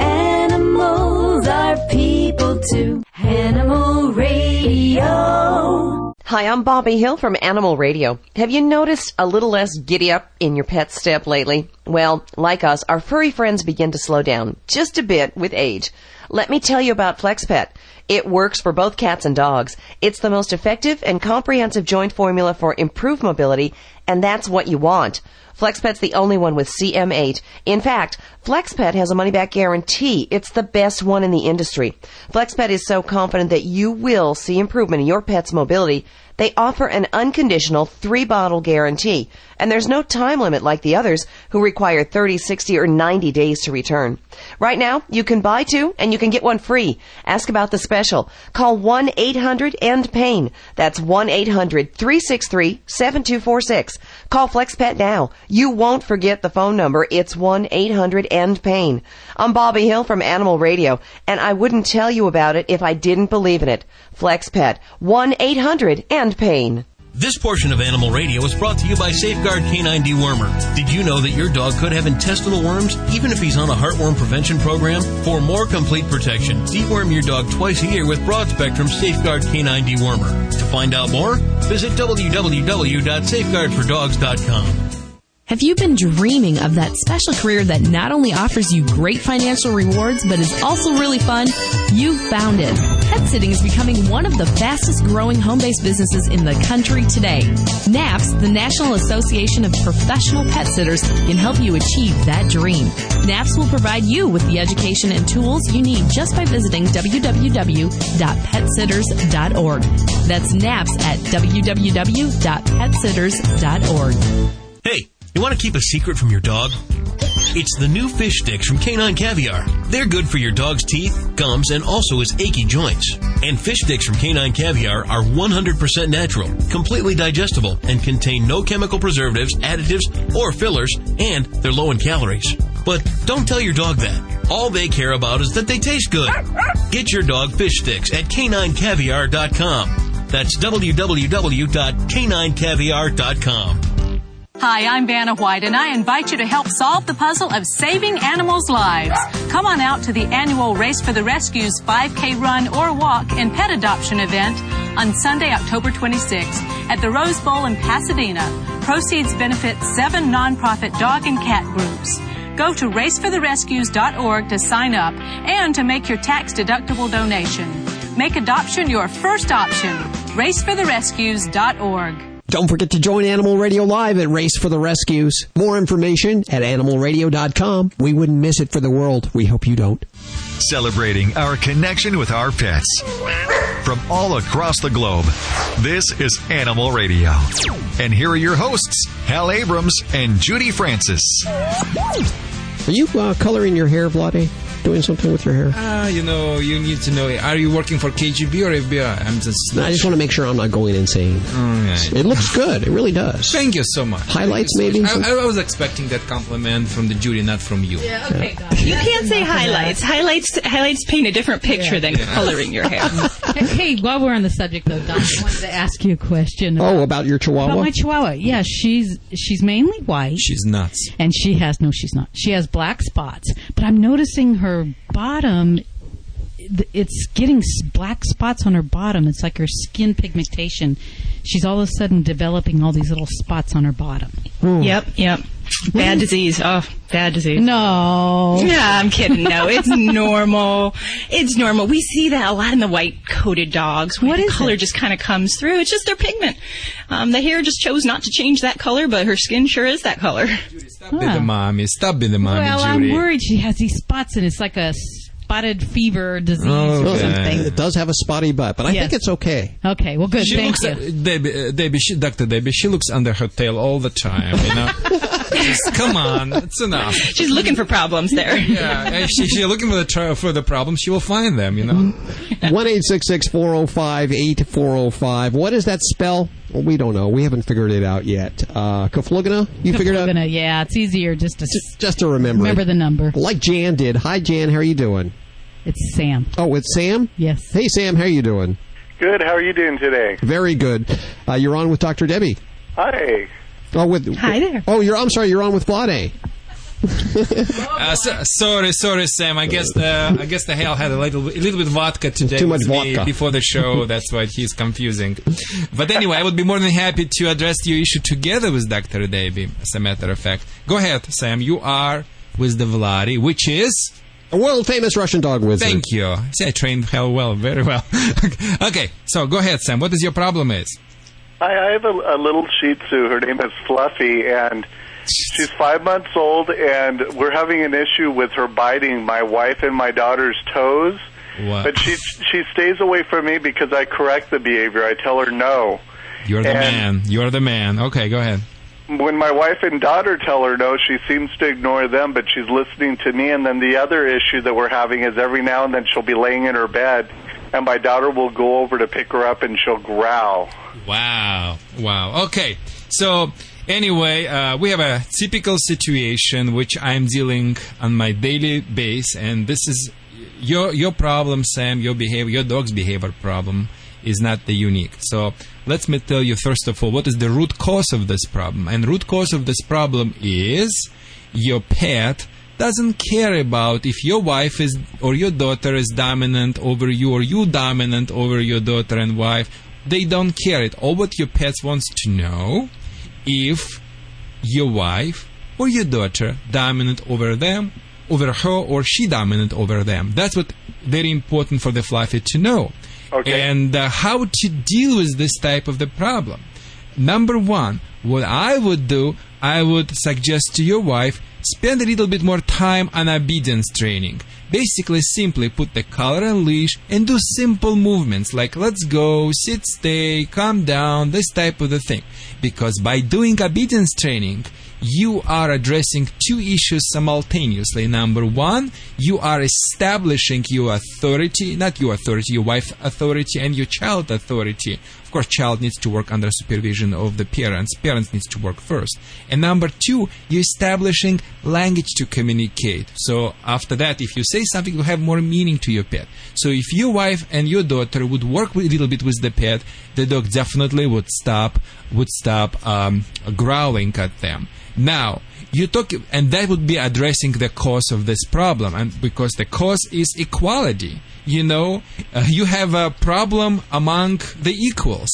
Animals are people too. Animal Radio. Hi, I'm Bobbie Hill from Animal Radio. Have you noticed a little less giddy up in your pet step lately? Well, like us, our furry friends begin to slow down just a bit with age. Let me tell you about FlexPet. It works for both cats and dogs. It's the most effective and comprehensive joint formula for improved mobility, and that's what you want. FlexPet's the only one with CM8. In fact, FlexPet has a money back guarantee. It's the best one in the industry. FlexPet is so confident that you will see improvement in your pet's mobility. They offer an unconditional three bottle guarantee, and there's no time limit like the others who require 30, 60, or 90 days to return. Right now, you can buy two and you can get one free. Ask about the special. Call 1-800-END-PAIN. That's 1-800-363-7246. Call FlexPet now. You won't forget the phone number. It's 1-800-END-PAIN. I'm Bobbie Hill from Animal Radio, and I wouldn't tell you about it if I didn't believe in it. FlexPet. 1 800 and pain. This portion of Animal Radio is brought to you by Safeguard Canine Dewormer. Did you know that your dog could have intestinal worms even if he's on a heartworm prevention program? For more complete protection, deworm your dog twice a year with broad spectrum Safeguard Canine Dewormer. To find out more, visit www.safeguardfordogs.com. Have you been dreaming of that special career that not only offers you great financial rewards, but is also really fun? You found it. Pet sitting is becoming one of the fastest growing home based businesses in the country today. NAPPS, the National Association of Professional Pet Sitters, can help you achieve that dream. NAPPS will provide you with the education and tools you need just by visiting www.petsitters.org. That's NAPPS at www.petsitters.org. Hey, you want to keep a secret from your dog? It's the new fish sticks from Canine Caviar. They're good for your dog's teeth, gums, and also his achy joints. And fish sticks from Canine Caviar are 100% natural, completely digestible, and contain no chemical preservatives, additives, or fillers, and they're low in calories. But don't tell your dog that. All they care about is that they taste good. Get your dog fish sticks at caninecaviar.com. That's www.caninecaviar.com. Hi, I'm Vanna White, and I invite you to help solve the puzzle of saving animals' lives. Come on out to the annual Race for the Rescues 5K run or walk and pet adoption event on Sunday, October 26th at the Rose Bowl in Pasadena. Proceeds benefit seven nonprofit dog and cat groups. Go to racefortherescues.org to sign up and to make your tax deductible donation. Make adoption your first option. Racefortherescues.org. Don't forget to join Animal Radio Live at Race for the Rescues. More information at animalradio.com. We wouldn't miss it for the world. We hope you don't. Celebrating our connection with our pets. From all across the globe, this is Animal Radio. And here are your hosts, Hal Abrams and Judy Francis. Are you uh, coloring your hair, Vladae? Doing something with your hair? Ah, you know, you need to know. Are you working for KGB or FBI? I'm just. No, I just want to make sure I'm not going insane. Alright. It looks good. It really does. Thank you so much. Highlights, Thank you maybe? much. I, I was expecting that compliment from the jury, not from you. Yeah, okay. You can't say highlights. Highlights highlights paint a different picture than coloring your hair. hey, hey, while we're on the subject though, Don, I wanted to ask you a question. Oh, about your chihuahua? About my chihuahua. Yeah, she's she's mainly white. She's nuts. And she has no, she's not. She has black spots, but I'm noticing her bottom. th- It's getting black spots on her bottom. It's like her skin pigmentation. She's all of a sudden developing all these little spots on her bottom. Yep, yep. Bad disease. Oh, bad disease. No. Yeah, I'm kidding. No, it's normal. It's normal. We see that a lot in the white coated dogs. What the is color it? just kind of comes through. It's just their pigment. Um, the hair just chose not to change that color, but her skin sure is that color. Stop being the mommy. Stop being the mommy, well, Judy. I'm worried she has these spots and it's like a spotted fever disease or Okay. something. It does have a spotty butt, but I Yes. think it's okay. Okay, well, good. She Thank looks, you. uh, Debbie, uh, Debbie, she, Dr. Debbie, she looks under her tail all the time, you know? Just, come on, it's enough. She's looking for problems there. Yeah, if she, she's looking for the tr- for the problem, she will find them, you know? One eight six six four zero five eight four zero five. What does that spell? Well, we don't know. We haven't figured it out yet. Uh, Kaflugana? You figured out? Gonna, yeah, it's easier just to s- Just to remember. remember it. the number. Like Jan did. Hi, Jan. How are you doing? It's Sam. Oh, it's Sam. Yes. Hey, Sam. How are you doing? Good. How are you doing today? Very good. Uh, you're on with Dr. Debbie. Hi. Oh, with Hi there. Oh, you're. I'm sorry. You're on with Vladae. Uh, so, sorry, sorry, Sam. I guess the I guess the Hal had a little a little bit vodka today. Too much vodka. before the show. That's why he's confusing. But anyway, I would be more than happy to address your issue together with Doctor Davey. As a matter of fact, go ahead, Sam. You are with the Vladi, which is a world famous Russian dog wizard. Thank you. See, I trained Hal well, very well. okay, so go ahead, Sam. What is your problem? Is I, I have a, a little Shih Tzu. Her name is Fluffy, and she's five months old, and we're having an issue with her biting my wife and my daughter's toes. What? But she she stays away from me because I correct the behavior. I tell her no. You're the And- man. You're the man. Okay, go ahead. When my wife and daughter tell her no, she seems to ignore them, but she's listening to me. And then the other issue that we're having is every now and then she'll be laying in her bed, and my daughter will go over to pick her up, and she'll growl. Wow. Wow. Okay. So, anyway, uh, we have a typical situation which I'm dealing on my daily base, and this is your your problem, Sam. Your behavior, your dog's behavior problem is not the unique. So, let me tell you first of all what is the root cause of this problem. And root cause of this problem is your pet doesn't care about if your wife is or your daughter is dominant over you or you dominant over your daughter and wife. They don't care it all. What your pets wants to know if your wife or your daughter dominant over them over her or she dominant over them. That's what very important for the fluffy to know Okay. and uh, how to deal with this type of the problem. Number one what i would do i would suggest to your wife spend a little bit more time on obedience training. Basically simply put the collar and leash and do simple movements like let's go sit stay calm down this type of the thing. Because by doing obedience training you are addressing two issues simultaneously. Number one, you are establishing your authority, not your authority, your wife's authority and your child authority. Course, child needs to work under supervision of the parents. Parents needs to work first. And number two, you're establishing language to communicate. So after that, if you say something, you have more meaning to your pet. So if your wife and your daughter would work a little bit with the pet, the dog definitely would stop, would stop um, growling at them. Now, you talk, and that would be addressing the cause of this problem, and because the cause is equality. You know, uh, you have a problem among the equals.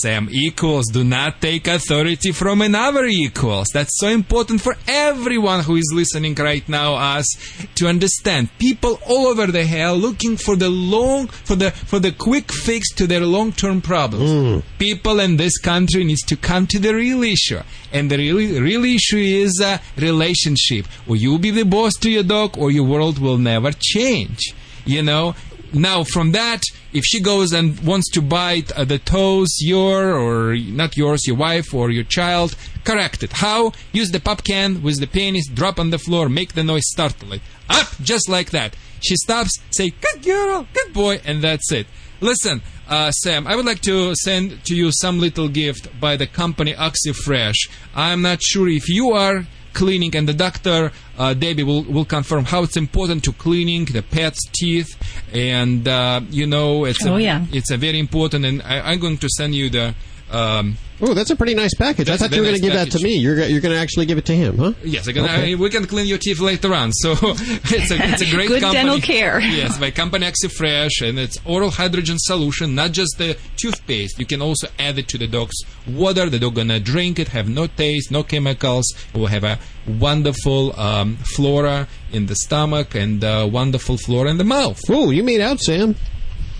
Some equals do not take authority from another equals. That's so important for everyone who is listening right now us to understand. People all over the hell looking for the long for the for the quick fix to their long-term problems. Hmm. People in this country needs to come to the real issue. And the real, real issue is a relationship. Will you be the boss to your dog or your world will never change? You know, now from that if she goes and wants to bite uh, the toes your or not yours your wife or your child correct it. How? Use the pop can with the penis drop on the floor make the noise startle it up just like that. She stops say good girl good boy and that's it. Listen uh, Sam, I would like to send to you some little gift by the company OxyFresh. I'm not sure if you are cleaning and the doctor uh, Debbie will, will confirm how it's important to cleaning the pet's teeth and uh, you know it's Oh, a, yeah. it's a very important and I, I'm going to send you the Um, oh, that's a pretty nice package. I thought you were very going to give nice that to me. You're you're going to actually give it to him, huh? Yes, I can, Okay. I, we can clean your teeth later on. So it's a, it's a great Good company. dental care. Yes, by company Fresh, and it's oral hydrogen solution, not just the toothpaste. You can also add it to the dog's water. The dog gonna drink it, have no taste, no chemicals. It will have a wonderful um, flora in the stomach and uh, wonderful flora in the mouth. Oh, you made out, Sam.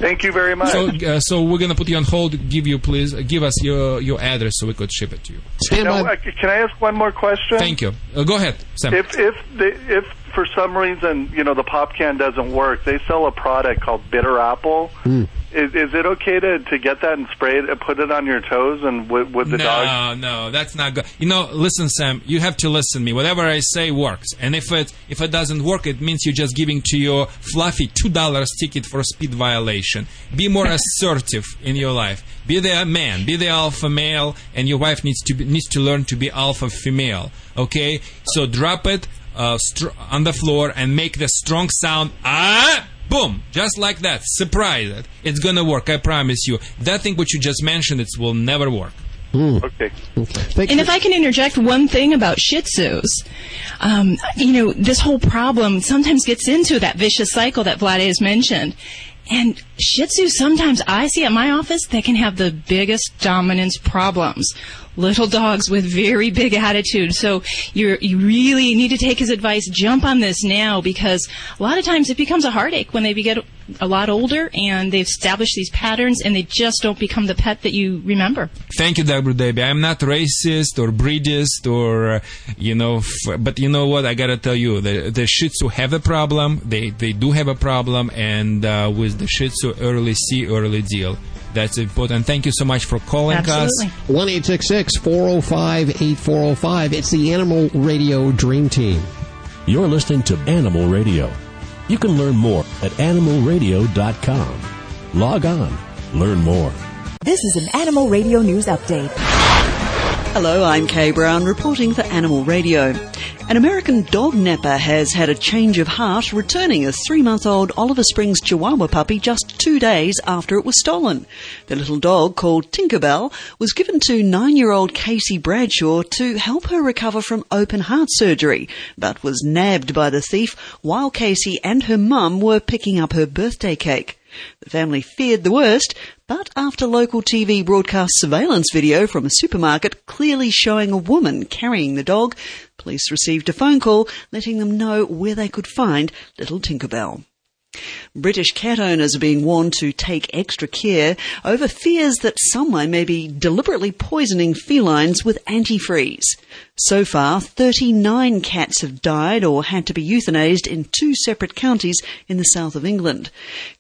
Thank you very much. So, uh, so we're gonna put you on hold. Give you, please, give us your your address so we could ship it to you. Now, uh, can I ask one more question? Thank you. Uh, go ahead, Sam. If if the, if for some reason you know the pop can doesn't work, they sell a product called Bitter Apple. Hmm. Is, is it okay to, to get that and spray it and put it on your toes and with, with the no, dog? no, that's not good. You know, listen, Sam. You have to listen to me. Whatever I say works, and if it if it doesn't work, it means you're just giving to your fluffy two dollars ticket for a speed violation. Be more assertive in your life. Be the man. Be the alpha male, and your wife needs to be, needs to learn to be alpha female. Okay, so drop it uh, str- on the floor and make the strong sound. Ah. Boom! Just like that. Surprise it. It's gonna work, I promise you. That thing which you just mentioned, it will never work. Okay. and if I can interject one thing about Shih Tzus, um, you know, this whole problem sometimes gets into that vicious cycle that Vladae has mentioned. And Shih Tzus, sometimes I see at my office, they can have the biggest dominance problems. Little dogs with very big attitude. So you you really need to take his advice. Jump on this now because a lot of times it becomes a heartache when they get a lot older and they've established these patterns and they just don't become the pet that you remember. Thank you, Dr. Debbie. I'm not racist or breedist or, uh, you know, f- but you know what? I gotta tell you, the, the Shih Tzu have a problem. They, they do have a problem and, uh, with the Shih Tzu, early see, early deal. That's important. Thank you so much for calling us. One eight six six four zero five eight four zero five. It's the Animal Radio Dream Team. You're listening to Animal Radio. You can learn more at animalradio.com. Log on, learn more. This is an Animal Radio News Update. Hello, I'm Kay Brown reporting for Animal Radio. An American dog napper has had a change of heart, returning a three month old Oliver Springs Chihuahua puppy just two days after it was stolen. The little dog, called Tinkerbell, was given to nine year old Casey Bradshaw to help her recover from open heart surgery, but was nabbed by the thief while Casey and her mum were picking up her birthday cake. The family feared the worst, but after local TV broadcast surveillance video from a supermarket clearly showing a woman carrying the dog, police received a phone call letting them know where they could find little Tinkerbell. British cat owners are being warned to take extra care over fears that someone may be deliberately poisoning felines with antifreeze. So far, 39 cats have died or had to be euthanized in two separate counties in the south of England.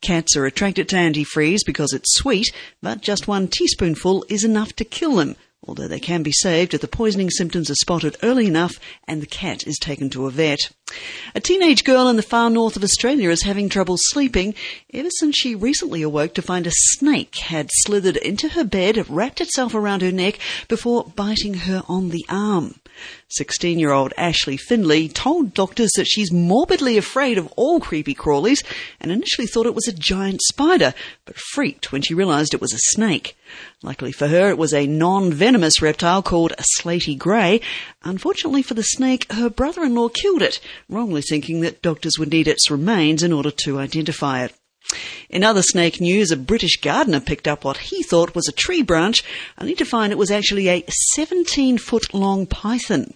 Cats are attracted to antifreeze because it's sweet, but just one teaspoonful is enough to kill them, although they can be saved if the poisoning symptoms are spotted early enough and the cat is taken to a vet. A teenage girl in the far north of Australia is having trouble sleeping ever since she recently awoke to find a snake had slithered into her bed, wrapped itself around her neck before biting her on the arm. 16 year old Ashley Finley told doctors that she's morbidly afraid of all creepy crawlies and initially thought it was a giant spider, but freaked when she realized it was a snake. Luckily for her, it was a non venomous reptile called a slaty grey. Unfortunately for the snake, her brother in law killed it, wrongly thinking that doctors would need its remains in order to identify it. In other snake news, a British gardener picked up what he thought was a tree branch, only to find it was actually a 17 foot long python.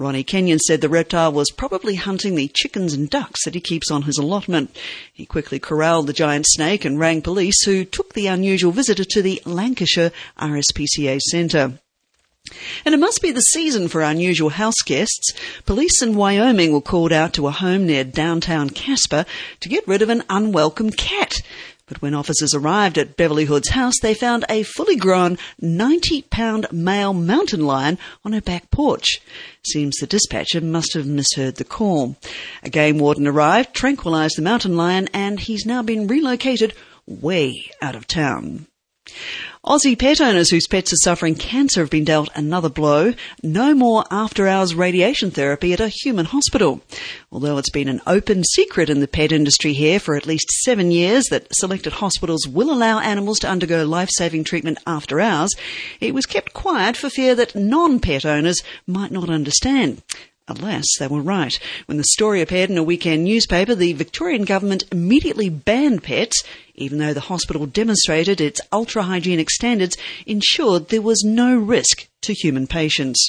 Ronnie Kenyon said the reptile was probably hunting the chickens and ducks that he keeps on his allotment. He quickly corralled the giant snake and rang police, who took the unusual visitor to the Lancashire RSPCA Centre. And it must be the season for unusual house guests. Police in Wyoming were called out to a home near downtown Casper to get rid of an unwelcome cat. But when officers arrived at Beverly Hood's house, they found a fully grown 90 pound male mountain lion on her back porch. Seems the dispatcher must have misheard the call. A game warden arrived, tranquilized the mountain lion, and he's now been relocated way out of town. Aussie pet owners whose pets are suffering cancer have been dealt another blow. No more after hours radiation therapy at a human hospital. Although it's been an open secret in the pet industry here for at least seven years that selected hospitals will allow animals to undergo life saving treatment after hours, it was kept quiet for fear that non pet owners might not understand. Alas, they were right. When the story appeared in a weekend newspaper, the Victorian government immediately banned pets, even though the hospital demonstrated its ultra hygienic standards ensured there was no risk to human patients.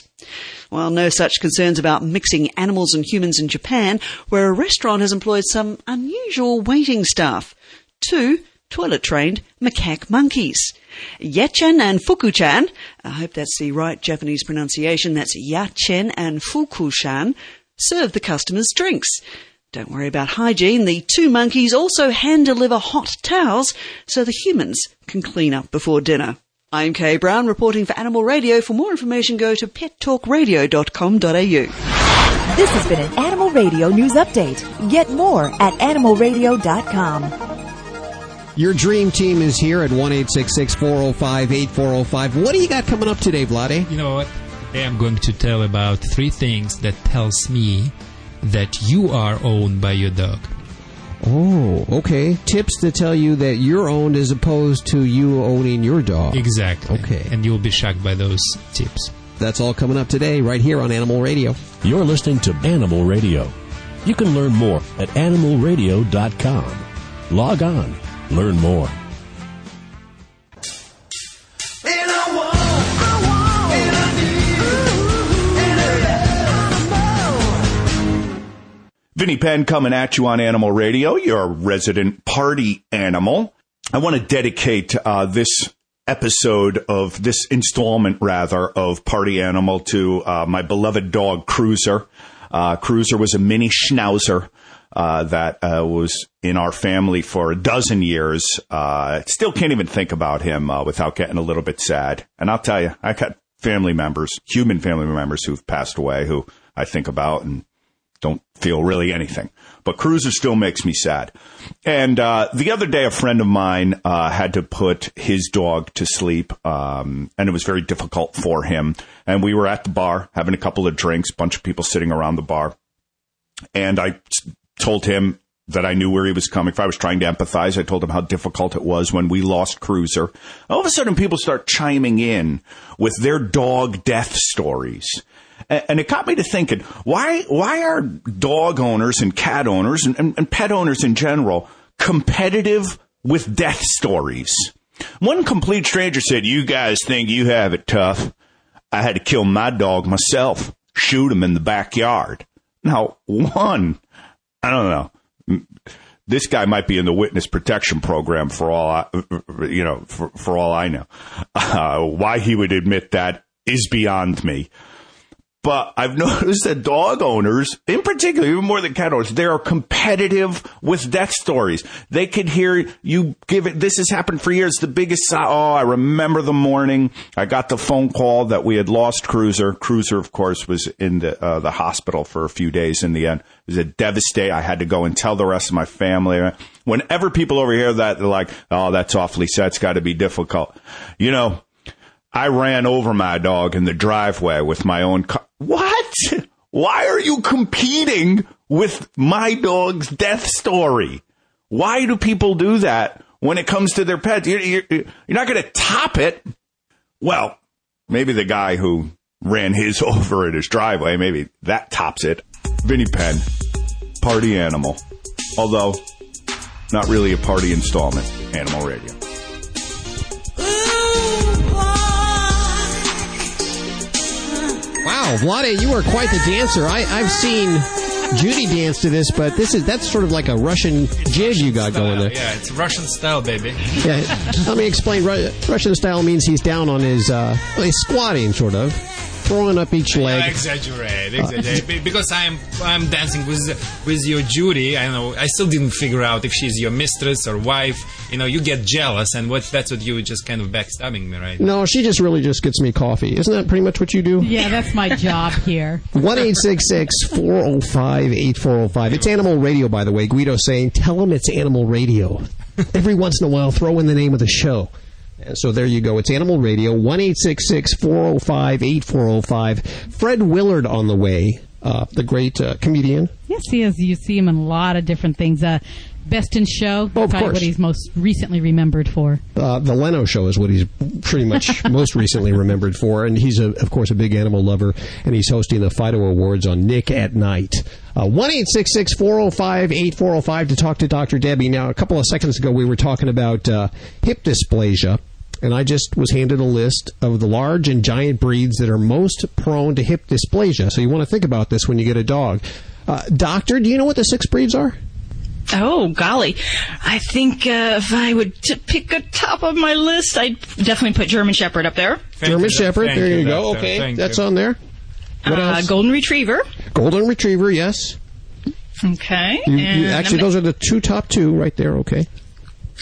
While no such concerns about mixing animals and humans in Japan, where a restaurant has employed some unusual waiting staff. Two toilet trained macaque monkeys. Yachen and Fukuchan, I hope that's the right Japanese pronunciation, that's Yachen and Fukushan, serve the customers drinks. Don't worry about hygiene, the two monkeys also hand deliver hot towels so the humans can clean up before dinner. I'm Kay Brown reporting for Animal Radio. For more information go to pettalkradio.com.au. This has been an Animal Radio News Update. Get more at animalradio.com. Your dream team is here at 1 405 8405. What do you got coming up today, Vladae? You know what? Today I'm going to tell about three things that tells me that you are owned by your dog. Oh, okay. Tips that tell you that you're owned as opposed to you owning your dog. Exactly. Okay. And you'll be shocked by those tips. That's all coming up today, right here on Animal Radio. You're listening to Animal Radio. You can learn more at animalradio.com. Log on, learn more. Vinny Penn coming at you on Animal Radio, your resident party animal. I want to dedicate uh, this episode of this installment, rather, of Party Animal to uh, my beloved dog, Cruiser. Uh, Cruiser was a mini schnauzer uh, that uh, was in our family for a dozen years. Uh, still can't even think about him uh, without getting a little bit sad. And I'll tell you, I got family members, human family members who've passed away who I think about and don't feel really anything. But Cruiser still makes me sad. And uh, the other day, a friend of mine uh, had to put his dog to sleep, um, and it was very difficult for him. And we were at the bar having a couple of drinks, bunch of people sitting around the bar, and I told him that I knew where he was coming from. I was trying to empathize. I told him how difficult it was when we lost Cruiser. All of a sudden, people start chiming in with their dog death stories. And it got me to thinking, why, why are dog owners and cat owners and, and, and pet owners in general competitive with death stories? One complete stranger said, you guys think you have it tough. I had to kill my dog myself, shoot him in the backyard. Now, one, I don't know. This guy might be in the witness protection program for all, I, you know, for, for all I know. Uh, why he would admit that is beyond me. But I've noticed that dog owners, in particular, even more than cat owners, they are competitive with death stories. They could hear you give it. This has happened for years. The biggest. Oh, I remember the morning I got the phone call that we had lost Cruiser. Cruiser, of course, was in the uh, the hospital for a few days. In the end, it was a devastating. I had to go and tell the rest of my family. Whenever people overhear that, they're like, "Oh, that's awfully sad. It's got to be difficult." You know, I ran over my dog in the driveway with my own car. What? Why are you competing with my dog's death story? Why do people do that when it comes to their pets? You're, you're, you're not going to top it. Well, maybe the guy who ran his over in his driveway, maybe that tops it. Vinny Penn, party animal. Although, not really a party installment, Animal Radio. Wow, Vladae, you are quite the dancer. I, I've seen Judy dance to this, but this is that's sort of like a Russian jig you got going there. Yeah, it's Russian style, baby. Yeah, let me explain. Russian style means he's down on his, uh, well, he's squatting, sort of, throwing up each leg. I exaggerate, exaggerate. Be- because I'm I'm dancing with with your Judy. I know I still didn't figure out if she's your mistress or wife. You know, you get jealous, and what that's what you were just kind of backstabbing me, right? No, she just really just gets me coffee. Isn't that pretty much what you do? Yeah, that's my job here. 1 405 8405. It's Animal Radio, by the way. Guido saying, tell them it's Animal Radio. Every once in a while, throw in the name of the show. So there you go. It's Animal Radio, 1 405 8405. Fred Willard on the way, uh, the great uh, comedian. Yes, he is. You see him in a lot of different things. Uh, Best in Show, Oh, of probably course. what he's most recently remembered for. Uh, the Leno Show is what he's pretty much most recently remembered for, and he's a, of course a big animal lover, and he's hosting the Fido Awards on Nick at Nite. Uh, One eight six six four zero five eight four zero five to talk to Dr. Debbie. Now, a couple of seconds ago, we were talking about uh, hip dysplasia, and I just was handed a list of the large and giant breeds that are most prone to hip dysplasia. So you want to think about this when you get a dog. Uh, doctor, do you know what the six breeds are? Oh, golly. I think uh, if I would t- pick a top of my list, I'd definitely put German Shepherd up there. German Shepherd. there you, you, go. Okay, Thank that's you. on there. What Uh, else? Golden Retriever. Golden Retriever, yes. Okay. You- you- actually, I'm those are the two top two right there. Okay,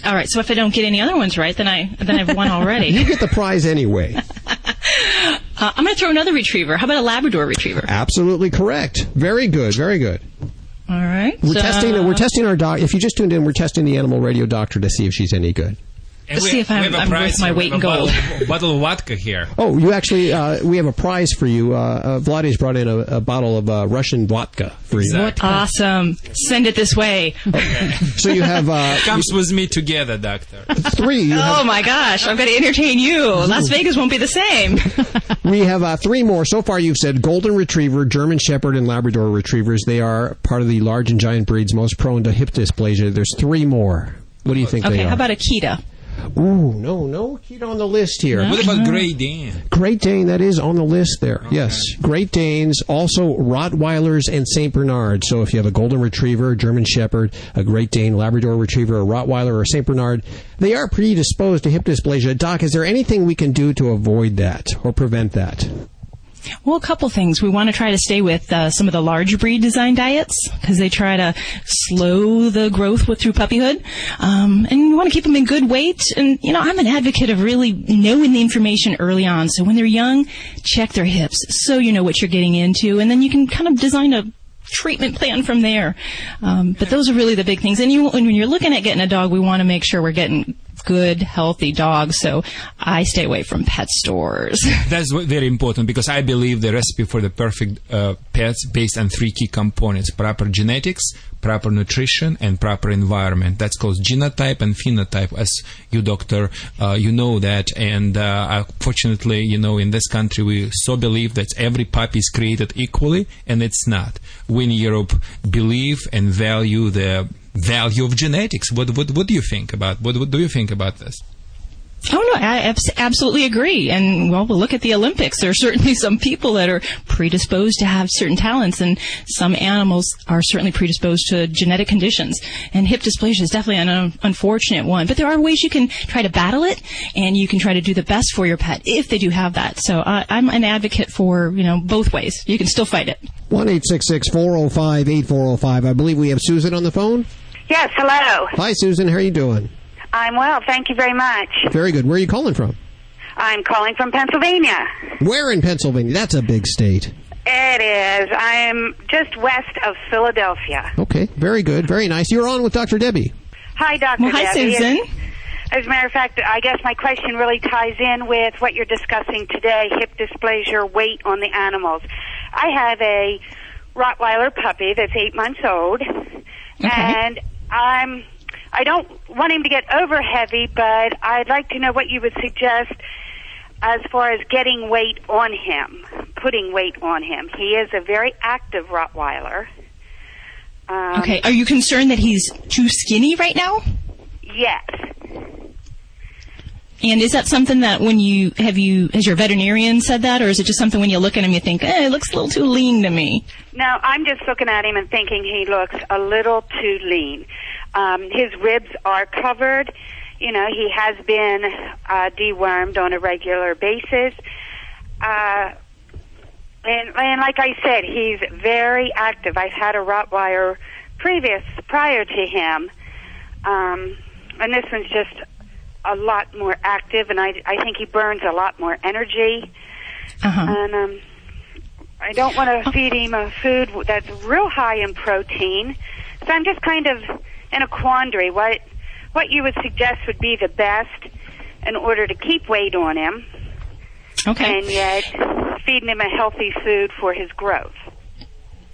All right. So if I don't get any other ones right, then I then I've won already. you get the prize anyway. uh, I'm going to throw another retriever. How about a Labrador Retriever? Absolutely correct. Very good. Very good. All right. We're so- testing. We're testing our doc. If you just tuned in, we're testing the animal radio doctor to see if she's any good. Let's see if I'm, I'm worth my weight in gold. Bottle, bottle of vodka here. Oh, you actually, uh, we have a prize for you. Uh, uh, Vladdy's brought in a, a bottle of uh, Russian vodka for you. Awesome. Send it this way. So you have uh, Comes with me together, doctor. three. Oh have, my gosh, I'm going to entertain you. Las Vegas won't be the same. we have uh, three more. So far, you've said Golden Retriever, German Shepherd, and Labrador Retrievers. They are part of the large and giant breeds most prone to hip dysplasia. There's three more. What do you think Okay, they are? Okay, how about Akita? Ooh, no, no Akita on the list here. What about Great Dane? Great Dane, that is on the list there. Yes. Great Danes, also Rottweilers and St. Bernards. So if you have a Golden Retriever, German Shepherd, a Great Dane, Labrador Retriever, a Rottweiler, or a St. Bernard, they are predisposed to hip dysplasia. Doc, is there anything we can do to avoid that or prevent that? Well, a couple things. We want to try to stay with uh, some of the large breed design diets because they try to slow the growth with through puppyhood, um, and we want to keep them in good weight. And you know, I'm an advocate of really knowing the information early on. So when they're young, check their hips so you know what you're getting into, and then you can kind of design a treatment plan from there. Um, but those are really the big things. And you, when you're looking at getting a dog, we want to make sure we're getting good, healthy dogs. So I stay away from pet stores. That's very important because I believe the recipe for the perfect uh, pets based on three key components: proper genetics, proper nutrition, and proper environment. That's called genotype and phenotype. As you, doctor, uh, you know that. And uh, fortunately, you know, in this country, we so believe that every puppy is created equally, and it's not. We in Europe believe and value the value of genetics. What what what do you think about what, what do you think about this? Oh no, I abs- absolutely agree. And well, we'll look at the Olympics. There are certainly some people that are predisposed to have certain talents, and some animals are certainly predisposed to genetic conditions. And hip dysplasia is definitely an un- unfortunate one. But there are ways you can try to battle it, and you can try to do the best for your pet if they do have that. So uh, I'm an advocate for you know both ways. You can still fight it. One eight six six four zero five eight four zero five. I believe we have Susan on the phone. Yes, hello. Hi, Susan. How are you doing? I'm well, thank you very much. Very good. Where are you calling from? I'm calling from Pennsylvania. Where in Pennsylvania? That's a big state. It is. I'm just west of Philadelphia. Okay, very good. Very nice. You're on with Dr. Debbie. Hi, Dr. Well, hi, Debbie. Susan. As, as a matter of fact, I guess my question really ties in with what you're discussing today, hip dysplasia, weight on the animals. I have a Rottweiler puppy that's eight months old, and I'm I don't want him to get over heavy, but I'd like to know what you would suggest as far as getting weight on him, putting weight on him. He is a very active Rottweiler. Um, Okay. Are you concerned that he's too skinny right now? Yes. And is that something that when you have you has your veterinarian said that, or is it just something when you look at him you think, eh, it looks a little too lean to me? No, I'm just looking at him and thinking he looks a little too lean. Um, his ribs are covered. You know, he has been uh, dewormed on a regular basis. Uh, and, and like I said, he's very active. I've had a Rottweiler previous, prior to him. Um, and this one's just a lot more active, and I, I think he burns a lot more energy. Uh-huh. And um, I don't want to feed him a food that's real high in protein. So I'm just kind of in a quandary. What what you would suggest would be the best in order to keep weight on him. Okay. And yet feeding him a healthy food for his growth.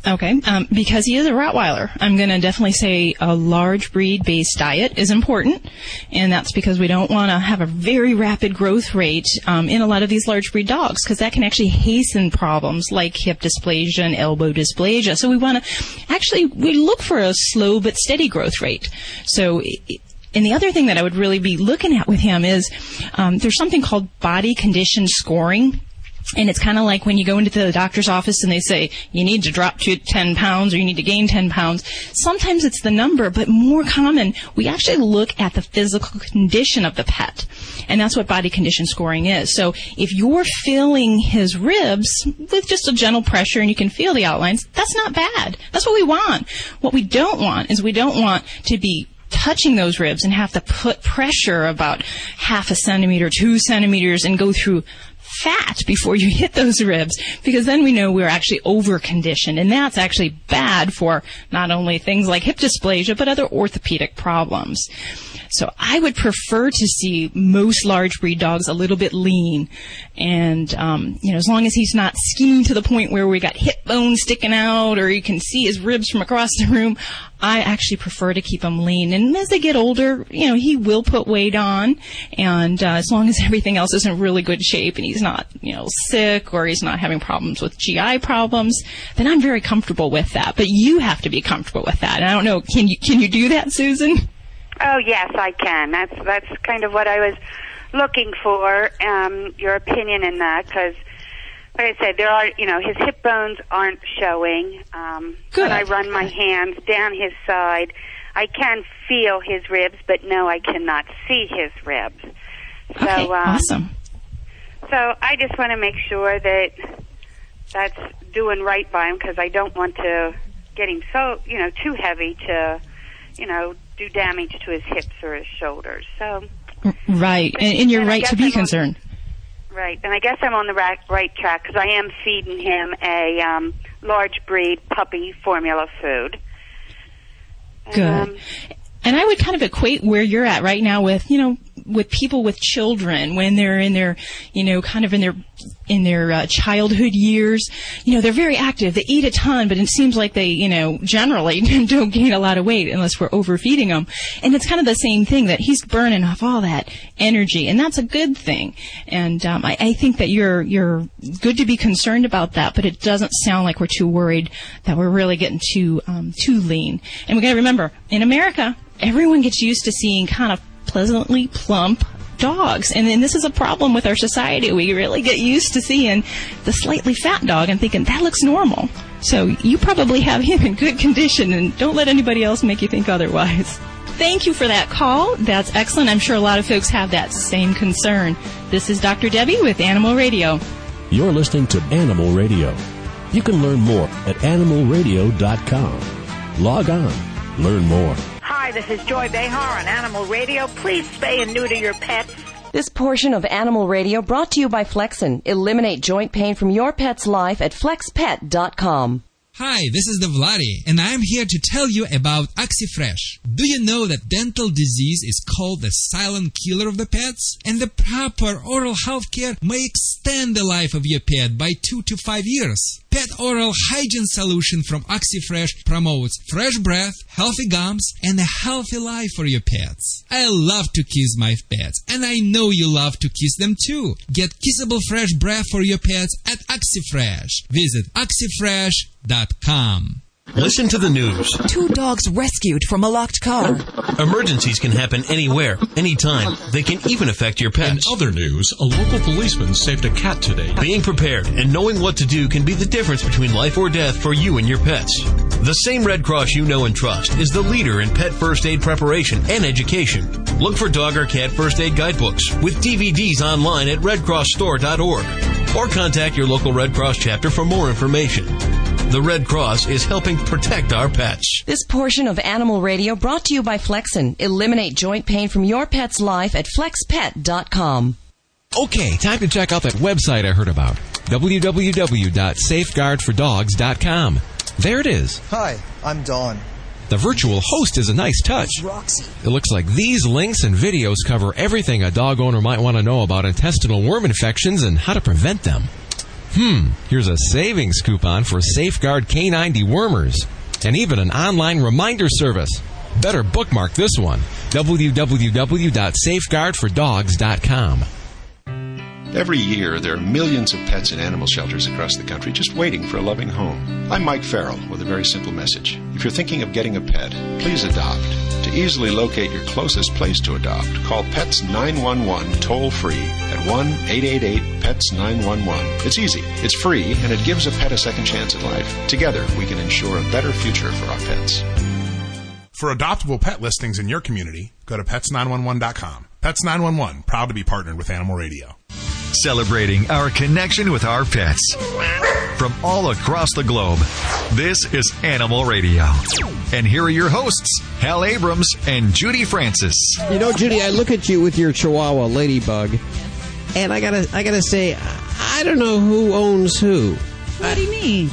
Okay, um, because he is a Rottweiler, I'm going to definitely say a large breed based diet is important, and that's because we don't want to have a very rapid growth rate um, in a lot of these large breed dogs, because that can actually hasten problems like hip dysplasia and elbow dysplasia. So we want to actually we look for a slow but steady growth rate. So. And the other thing that I would really be looking at with him is um, there's something called body condition scoring. And it's kind of like when you go into the doctor's office and they say, you need to drop to 10 pounds or you need to gain 10 pounds. Sometimes it's the number, but more common, we actually look at the physical condition of the pet. And that's what body condition scoring is. So if you're feeling his ribs with just a gentle pressure and you can feel the outlines, that's not bad. That's what we want. What we don't want is we don't want to be touching those ribs and have to put pressure about half a centimeter, two centimeters and go through fat before you hit those ribs because then we know we're actually over conditioned and that's actually bad for not only things like hip dysplasia but other orthopedic problems. So I would prefer to see most large breed dogs a little bit lean, and um, you know, as long as he's not skinny to the point where we got hip bones sticking out, or you can see his ribs from across the room. I actually prefer to keep him lean, and as they get older, you know, he will put weight on, and uh, as long as everything else is in really good shape and he's not, you know, sick or he's not having problems with GI problems, then I'm very comfortable with that. But you have to be comfortable with that, and I don't know, can you can you do that, Susan? Oh yes, I can. That's that's kind of what I was looking for. Um, your opinion in that, because like I said, there are you know his hip bones aren't showing. Um, Good. When I run my hands down his side, I can feel his ribs, but no, I cannot see his ribs. So, Okay, um, awesome. So I just want to make sure that that's doing right by him because I don't want to get him so you know too heavy to you know do damage to his hips or his shoulders. So Right, and, and you're And right to be I'm on- concerned. right, and I guess I'm on the right, right track because I am feeding him a um, large breed puppy formula food. Good. Um, and I would kind of equate where you're at right now with, you know, with people with children when they're in their, you know, kind of in their in their uh, childhood years. You know, they're very active. They eat a ton, but it seems like they, you know, generally don't gain a lot of weight unless we're overfeeding them. And it's kind of the same thing that he's burning off all that energy, and that's a good thing. And um, I, I think that you're you're good to be concerned about that, but it doesn't sound like we're too worried that we're really getting too um, too lean. And we got to remember, in America, everyone gets used to seeing kind of pleasantly plump dogs. And then this is a problem with our society. We really get used to seeing the slightly fat dog and thinking that looks normal. So you probably have him in good condition and don't let anybody else make you think otherwise. Thank you for that call. That's excellent. I'm sure a lot of folks have that same concern. This is Dr. Debbie with Animal Radio. You're listening to Animal Radio. You can learn more at animalradio.com. Log on, learn more. Hi, this is Joy Behar on Animal Radio. Please spay and neuter your pets. This portion of Animal Radio brought to you by Flexin. Eliminate joint pain from your pet's life at flexpet.com. Hi, this is the Vladae, and I'm here to tell you about OxyFresh. Do you know that dental disease is called the silent killer of the pets? And the proper oral health care may extend the life of your pet by two to five years. Pet oral hygiene solution from OxyFresh promotes fresh breath, healthy gums, and a healthy life for your pets. I love to kiss my pets, and I know you love to kiss them too. Get kissable fresh breath for your pets at OxyFresh. Visit oxyfresh.com. Listen to the news. Two dogs rescued from a locked car. Emergencies can happen anywhere, anytime. They can even affect your pets. In other news, a local policeman saved a cat today. Being prepared and knowing what to do can be the difference between life or death for you and your pets. The same Red Cross you know and trust is the leader in pet first aid preparation and education. Look for dog or cat first aid guidebooks with DVDs online at redcrossstore.org or contact your local Red Cross chapter for more information. The Red Cross is helping protect our pets. This portion of Animal Radio brought to you by Flexin. Eliminate joint pain from your pet's life at flexpet.com. Okay, time to check out that website I heard about. www.safeguardfordogs.com. There it is. Hi, I'm Don. The virtual host is a nice touch. It looks like these links and videos cover everything a dog owner might want to know about intestinal worm infections and how to prevent them. Hmm, here's a savings coupon for Safeguard Canine Dewormers and even an online reminder service. Better bookmark this one www.safeguardfordogs.com. Every year, there are millions of pets in animal shelters across the country just waiting for a loving home. I'm Mike Farrell with a very simple message. If you're thinking of getting a pet, please adopt. To easily locate your closest place to adopt, call Pets 911 toll free at 1 888 PETS 911. It's easy, it's free, and it gives a pet a second chance at life. Together, we can ensure a better future for our pets. For adoptable pet listings in your community, go to pets911.com. Pets 911, proud to be partnered with Animal Radio. Celebrating our connection with our pets. From all across the globe, this is Animal Radio. And here are your hosts, Hal Abrams and Judy Francis. You know, Judy, I look at you with your Chihuahua Ladybug, and I gotta, I gotta say, I don't know who owns who. What do you mean?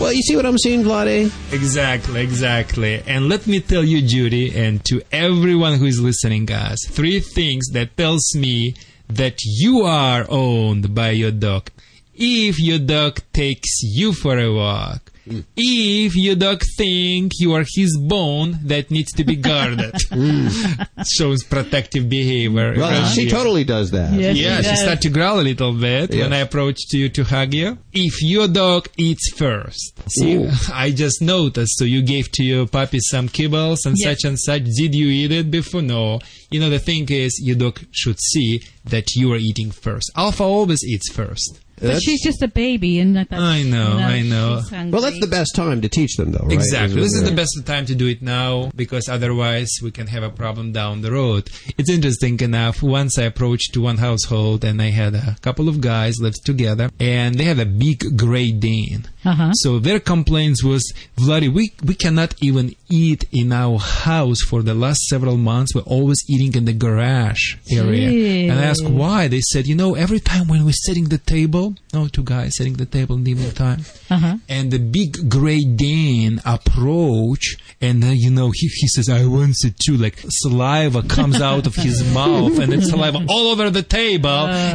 Well, you see what I'm seeing, Vladae? Exactly, exactly. And let me tell you, Judy, and to everyone who is listening, guys, three things that tells me that you are owned by your dog. If your dog takes you for a walk, mm. if your dog think you are his bone that needs to be guarded, mm. shows protective behavior. Well, around she you. totally does that. yeah, she she does. started to growl a little bit when Yes. I approached you to hug you. If your dog eats first, see, Ooh. I just noticed. So you gave to your puppy some kibbles and Yes. such and such. Did you eat it before? No. You know the thing is, your dog should see that you are eating first. Alpha always eats first. But she's just a baby, and I, thought, I know, you I know. Well, that's the best time to teach them, though, right? Exactly. This is the best time to do it now because otherwise we can have a problem down the road. It's interesting enough. Once I approached to one household and I had a couple of guys lived together and they had a big Great Dane. Uh-huh. So their complaints was, Vladae, we, we cannot even eat in our house for the last several months. We're always eating in the garage area. And I asked why. They said, you know, every time when we're setting the table, no, two guys setting the table in the evening time, Uh-huh. and the big gray Dane approach, and uh, you know he, he says, "I want it too." Like saliva comes out of his mouth, and it's saliva all over the table,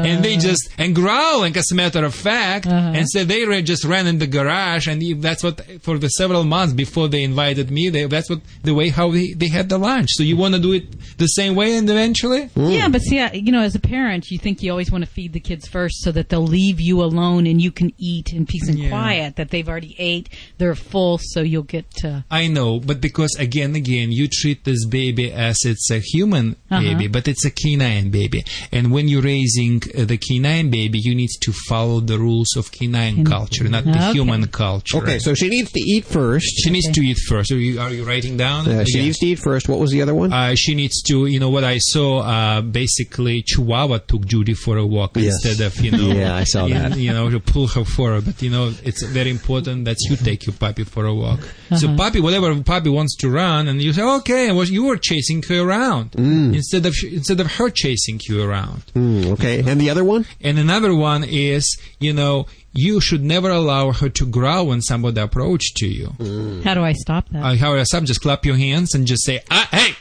and they just and growling. As a matter of fact, and so they just ran in the garage, and if that's what for the several months before they invited me. They, that's what the way how they, they had the lunch. So you want to do it the same way, and eventually, Yeah, but see, I, you know, as a parent, you think you always want to feed the kids first so that they'll leave you alone and you can eat in peace and Yeah. quiet. That they've already ate, they're full, so you'll get to. I know, but because again, again, you treat this baby as it's a human Uh-huh. baby, but it's a canine baby. And when you're raising uh, the canine baby, you need to follow the rules of canine culture, not the Okay. Human culture. Okay, so she needs to eat first. She needs to eat first. Are you, are you writing down? Uh, she Yeah. needs to eat first. What was the other one? Uh, she needs to, you know, what I saw, uh, basically Chihuahua took Judy for a walk Yes. instead of, you know, Yeah, I saw you, that. you know, to pull her forward. But, you know, it's very important that you take your puppy for a walk. So Uh-huh. puppy, whatever puppy wants to run, and you say, okay, well, you were chasing her around instead of, instead of her chasing you around. Mm, okay, and the other one? And another one is, you know, you should never allow her to growl when somebody approach to you. How do I stop that? Uh, how else? Just clap your hands and just say, ah, hey!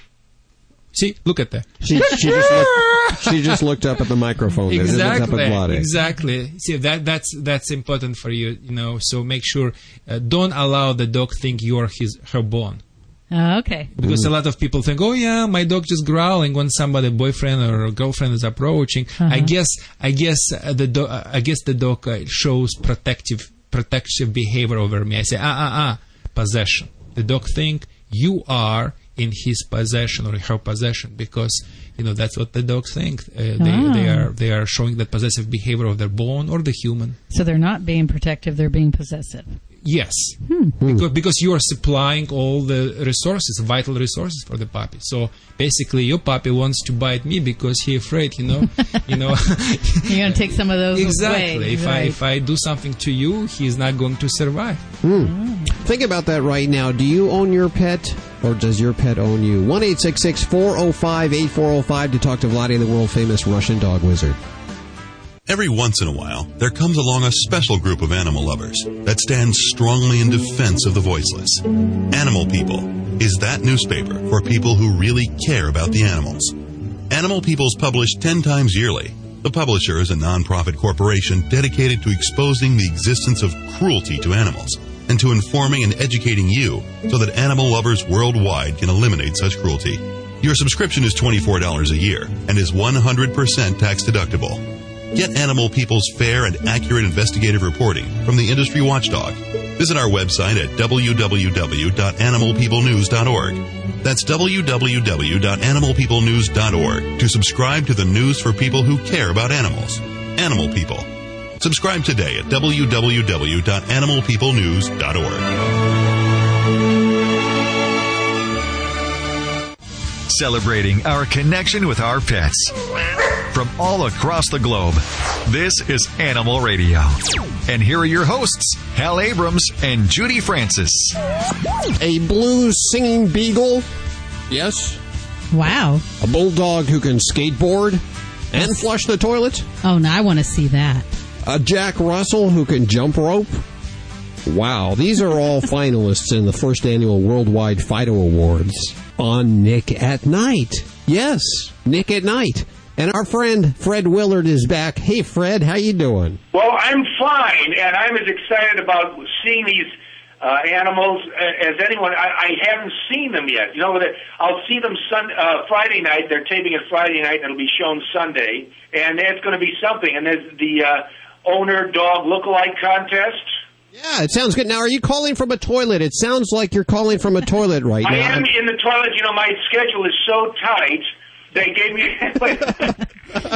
See, look at that. She, she, just looked, she just looked up at the microphone. there. She looked up Exactly, exactly. See that that's that's important for you, you know. So make sure uh, don't allow the dog think you're his her bone. Uh, okay. Because a lot of people think, oh yeah, my dog just growling when somebody, boyfriend or girlfriend is approaching. I Uh-huh. guess, I guess uh, the do- uh, I guess the dog uh, shows protective, protective behavior over me. I say, ah, ah, ah, possession. The dog think you are in his possession or her possession because you know that's what the dogs think. Uh, they, they Ah. are they are showing that possessive behavior of their bone or the human. So they're not being protective; they're being possessive. Yes, because, because you are supplying all the resources, vital resources for the puppy. So basically, your puppy wants to bite me because he afraid. You know, you know. You're going to take some of those exactly. away. If I if I do something to you, he's not going to survive. Hmm. Think about that right now. Do you own your pet, or does your pet own you? One eight six six four zero five eight four zero five to talk to Vladae, the world famous Russian dog wizard. Every once in a while, there comes along a special group of animal lovers that stands strongly in defense of the voiceless. Animal people. is that newspaper for people who really care about the animals. Animal People's published 10 times yearly. The publisher is a nonprofit corporation dedicated to exposing the existence of cruelty to animals and to informing and educating you so that animal lovers worldwide can eliminate such cruelty. Your subscription is $24 a year and is 100% tax deductible. Get Animal People's fair and accurate investigative reporting from the industry watchdog. Visit our website at www.animalpeoplenews.org. That's www.animalpeoplenews.org to subscribe to the news for people who care about animals. Animal People. Subscribe today at www.animalpeoplenews.org. Celebrating our connection with our pets. From all across the globe, this is Animal Radio. And here are your hosts, Hal Abrams and Judy Francis. A blue singing beagle. Yes. Wow. A bulldog who can skateboard and flush the toilet. Oh, now I want to see that. A Jack Russell who can jump rope. Wow, these are all finalists in the first annual Worldwide Fido Awards on Nick at Nite. Yes, Nick at Nite. And our friend Fred Willard is back. Hey, Fred, how you doing? Well, I'm fine, and I'm as excited about seeing these uh, animals as anyone. I, I haven't seen them yet. You know, I'll see them sun, uh, Friday night. They're taping it Friday night, and it'll be shown Sunday, and it's going to be something. And there's the uh, owner dog look-alike contest. Yeah, it sounds good. Now, are you calling from a toilet? It sounds like you're calling from a toilet right I now. I am in the toilet. You know, my schedule is so tight. They gave me.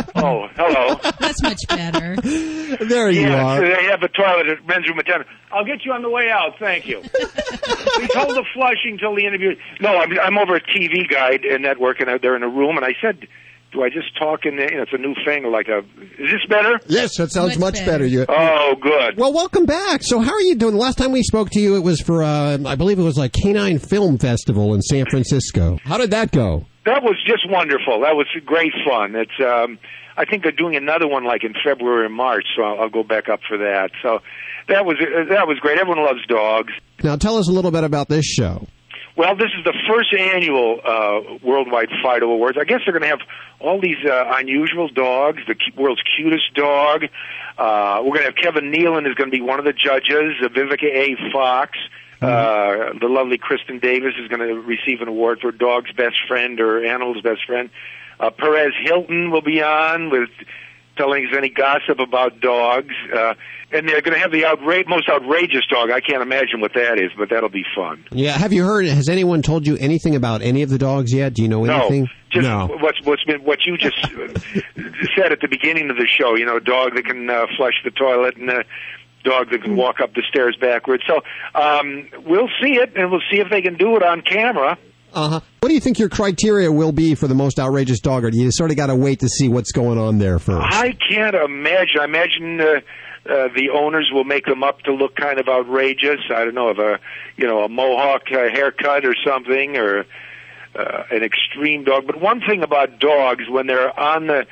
oh, hello. That's much better. There you yeah, are. they have a toilet at men's room attendant. I'll get you on the way out. Thank you. we told the flushing till the interview. No, I'm, I'm over at TV Guide and Network, and they're in a room, and I said, "Do I just talk in there? You know, it's a new thing. Like a, is this better? Yes, that sounds much, better. You. Oh, good. Well, welcome back. So, how are you doing? The last time we spoke to you, it was for, uh, I believe it was like Canine Film Festival in San Francisco. How did that go? That was just wonderful. That was great fun. It's, um, I think they're doing another one like in February or March, so I'll, I'll go back up for that. So that was that was great. Everyone loves dogs. Now, tell us a little bit about this show. Well, this is the first annual uh, Worldwide Fido Awards. I guess they're going to have all these uh, unusual dogs, the world's cutest dog. Uh, we're going to have Kevin Nealon is going to be one of the judges, uh, Vivica A. Fox. Uh, the lovely Kristin Davis is going to receive an award for dog's best friend or animal's best friend. Uh, Perez Hilton will be on with telling us any gossip about dogs. Uh, and they're going to have the outra- most outrageous dog. I can't imagine what that is, but that'll be fun. Yeah, have you heard? Has anyone told you anything about any of the dogs yet? Do you know anything? No, just no. what's what's been what you just said at the beginning of the show. You know, a dog that can uh, flush the toilet and a dog that can walk up the stairs backwards. So um, we'll see it, and we'll see if they can do it on camera. Uh huh. What do you think your criteria will be for the most outrageous dog, or do you sort of got to wait to see what's going on there first? I can't imagine. I imagine. Uh, uh, the owners will make them up to look kind of outrageous. I don't know, of a you know a mohawk uh, haircut or something, or uh, an extreme dog. But one thing about dogs, when they're on the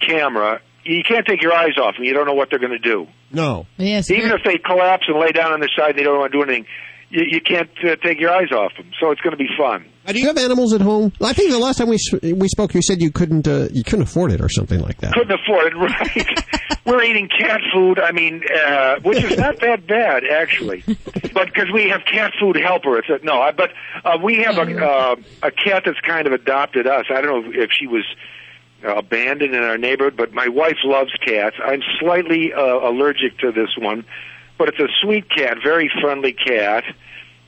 camera, you can't take your eyes off them. You don't know what they're going to do. No. Yes. Even if they collapse and lay down on their side, they don't want to do anything. You, you can't uh, take your eyes off them. So it's going to be fun. Do you have animals at home? I think the last time we we spoke, you said you couldn't uh, you couldn't afford it or something like that. Couldn't afford it, right? We're eating cat food. I mean, uh, which is not that bad actually, but because we have cat food helper. It's a, no, I, but uh, we have a uh, a cat that's kind of adopted us. I don't know if she was uh, abandoned in our neighborhood, but my wife loves cats. I'm slightly uh, allergic to this one, but it's a sweet cat, very friendly cat.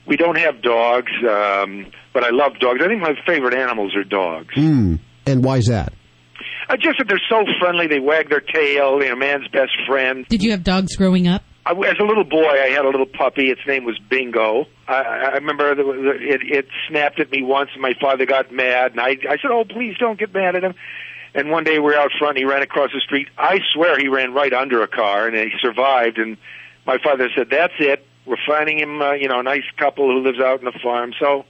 We don't have dogs, um, but I love dogs. I think my favorite animals are dogs. Hmm. And why's that? Uh, just that they're so friendly. They wag their tail. You know, man's best friend. Did you have dogs growing up? I, as a little boy, I had a little puppy. Its name was Bingo. I, I remember the, the, it, it snapped at me once, and my father got mad, and I, I said, "Oh, please don't get mad at him." And one day we were out front, and he ran across the street. I swear he ran right under a car, and he survived. And my father said, "That's it. We're finding him, uh, you know, a nice couple who lives out in the farm." So,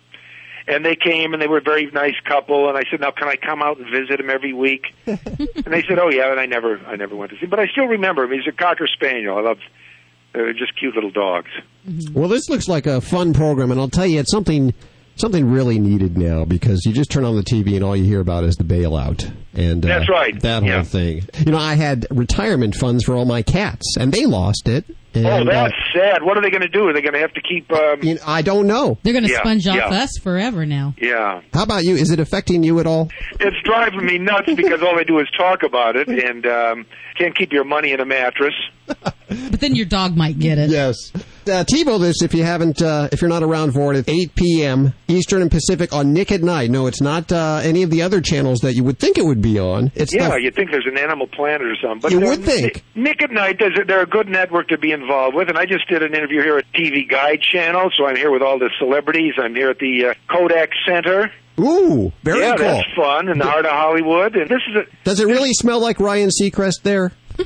and they came, and they were a very nice couple. And I said, "Now, can I come out and visit him every week?" and they said, "Oh yeah." And I never, I never went to see him, but I still remember him. He's a cocker spaniel. I love. They're just cute little dogs. Well, this looks like a fun program, and I'll tell you, it's something something really needed now because you just turn on the TV and all you hear about is the bailout and uh, That's right. that whole Yeah. thing. You know, I had retirement funds for all my cats, and they lost it. And, oh, that's uh, sad. What are they going to do? Are they going to have to keep? Um, you know, I don't know. They're going to Yeah, sponge off yeah. us forever now. yeah, How about you? Is it affecting you at all? it's driving me nuts because all they do is talk about it, and um, can't keep your money in a mattress. But then your dog might get it. Yes. Uh, TiVo this if you haven't, uh, if you're not around for it, at 8 p.m. Eastern and Pacific on Nick at Nite. No, it's not uh, any of the other channels that you would think it would be on. It's yeah, the, you'd think there's an Animal Planet or something. But You would think. Nick at Nite, does they're a good network to be involved with, and I just did an interview here at TV Guide Channel, so I'm here with all the celebrities. I'm here at the uh, Kodak Center. Ooh, very yeah, cool. that's fun in the heart of Hollywood, and this is a Does it really smell like Ryan Seacrest there?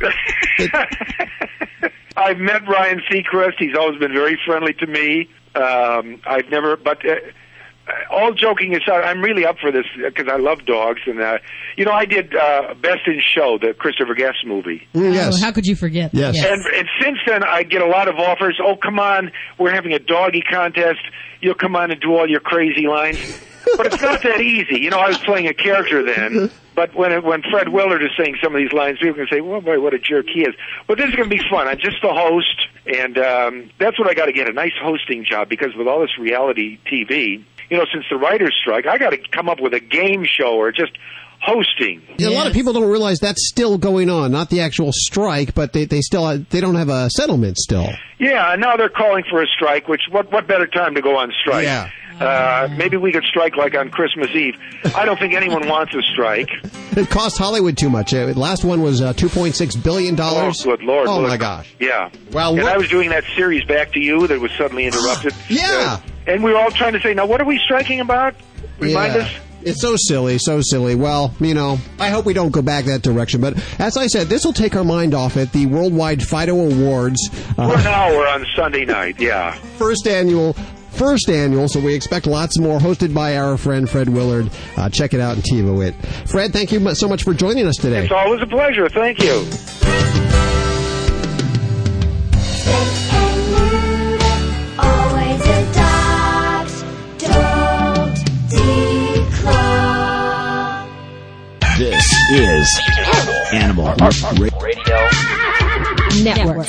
I've met Ryan Seacrest. He's always been very friendly to me. Um, I've never, but uh, all joking aside, I'm really up for this because I love dogs, and uh, you know, I did uh, Best in Show, the Christopher Guest movie. yes. Oh, how could you forget? Yes. And, and since then, I get a lot of offers. Oh, come on, we're having a doggy contest. You'll come on and do all your crazy lines. But it's not that easy. You know, I was playing a character then. But when it, when Fred Willard is saying some of these lines, people can say, "Well, boy, what a jerk he is." But this is going to be fun. I'm just the host, and um, that's what I got to get—a nice hosting job. Because with all this reality TV, you know, since the writers' strike, I got to come up with a game show or just hosting. Yeah, A lot of people don't realize that's still going on. Not the actual strike, but they, they still they don't have a settlement still. Yeah, and now they're calling for a strike. Which what what better time to go on strike? Yeah. Uh, maybe we could strike like on Christmas Eve. I don't think anyone wants a strike. It cost Hollywood too much. Uh, the last one was uh, two point six billion dollars. Oh, good lord! Oh Look. my gosh! Yeah. Well, and what- I was doing that series back to you that was suddenly interrupted. Yeah. Uh, and we were all trying to say, now what are we striking about? Remind Yeah. us. It's so silly, so silly. Well, you know, I hope we don't go back that direction. But as I said, this will take our mind off it. The Worldwide Fido Awards, uh, now we're on Sunday night. Yeah. first annual. First annual, so we expect lots more. Hosted by our friend Fred Willard. Uh, check it out in TiVo It. Fred, thank you so much for joining us today. It's always a pleasure. Thank you. Always adopt, don't declaw. This is Animal Radio Network.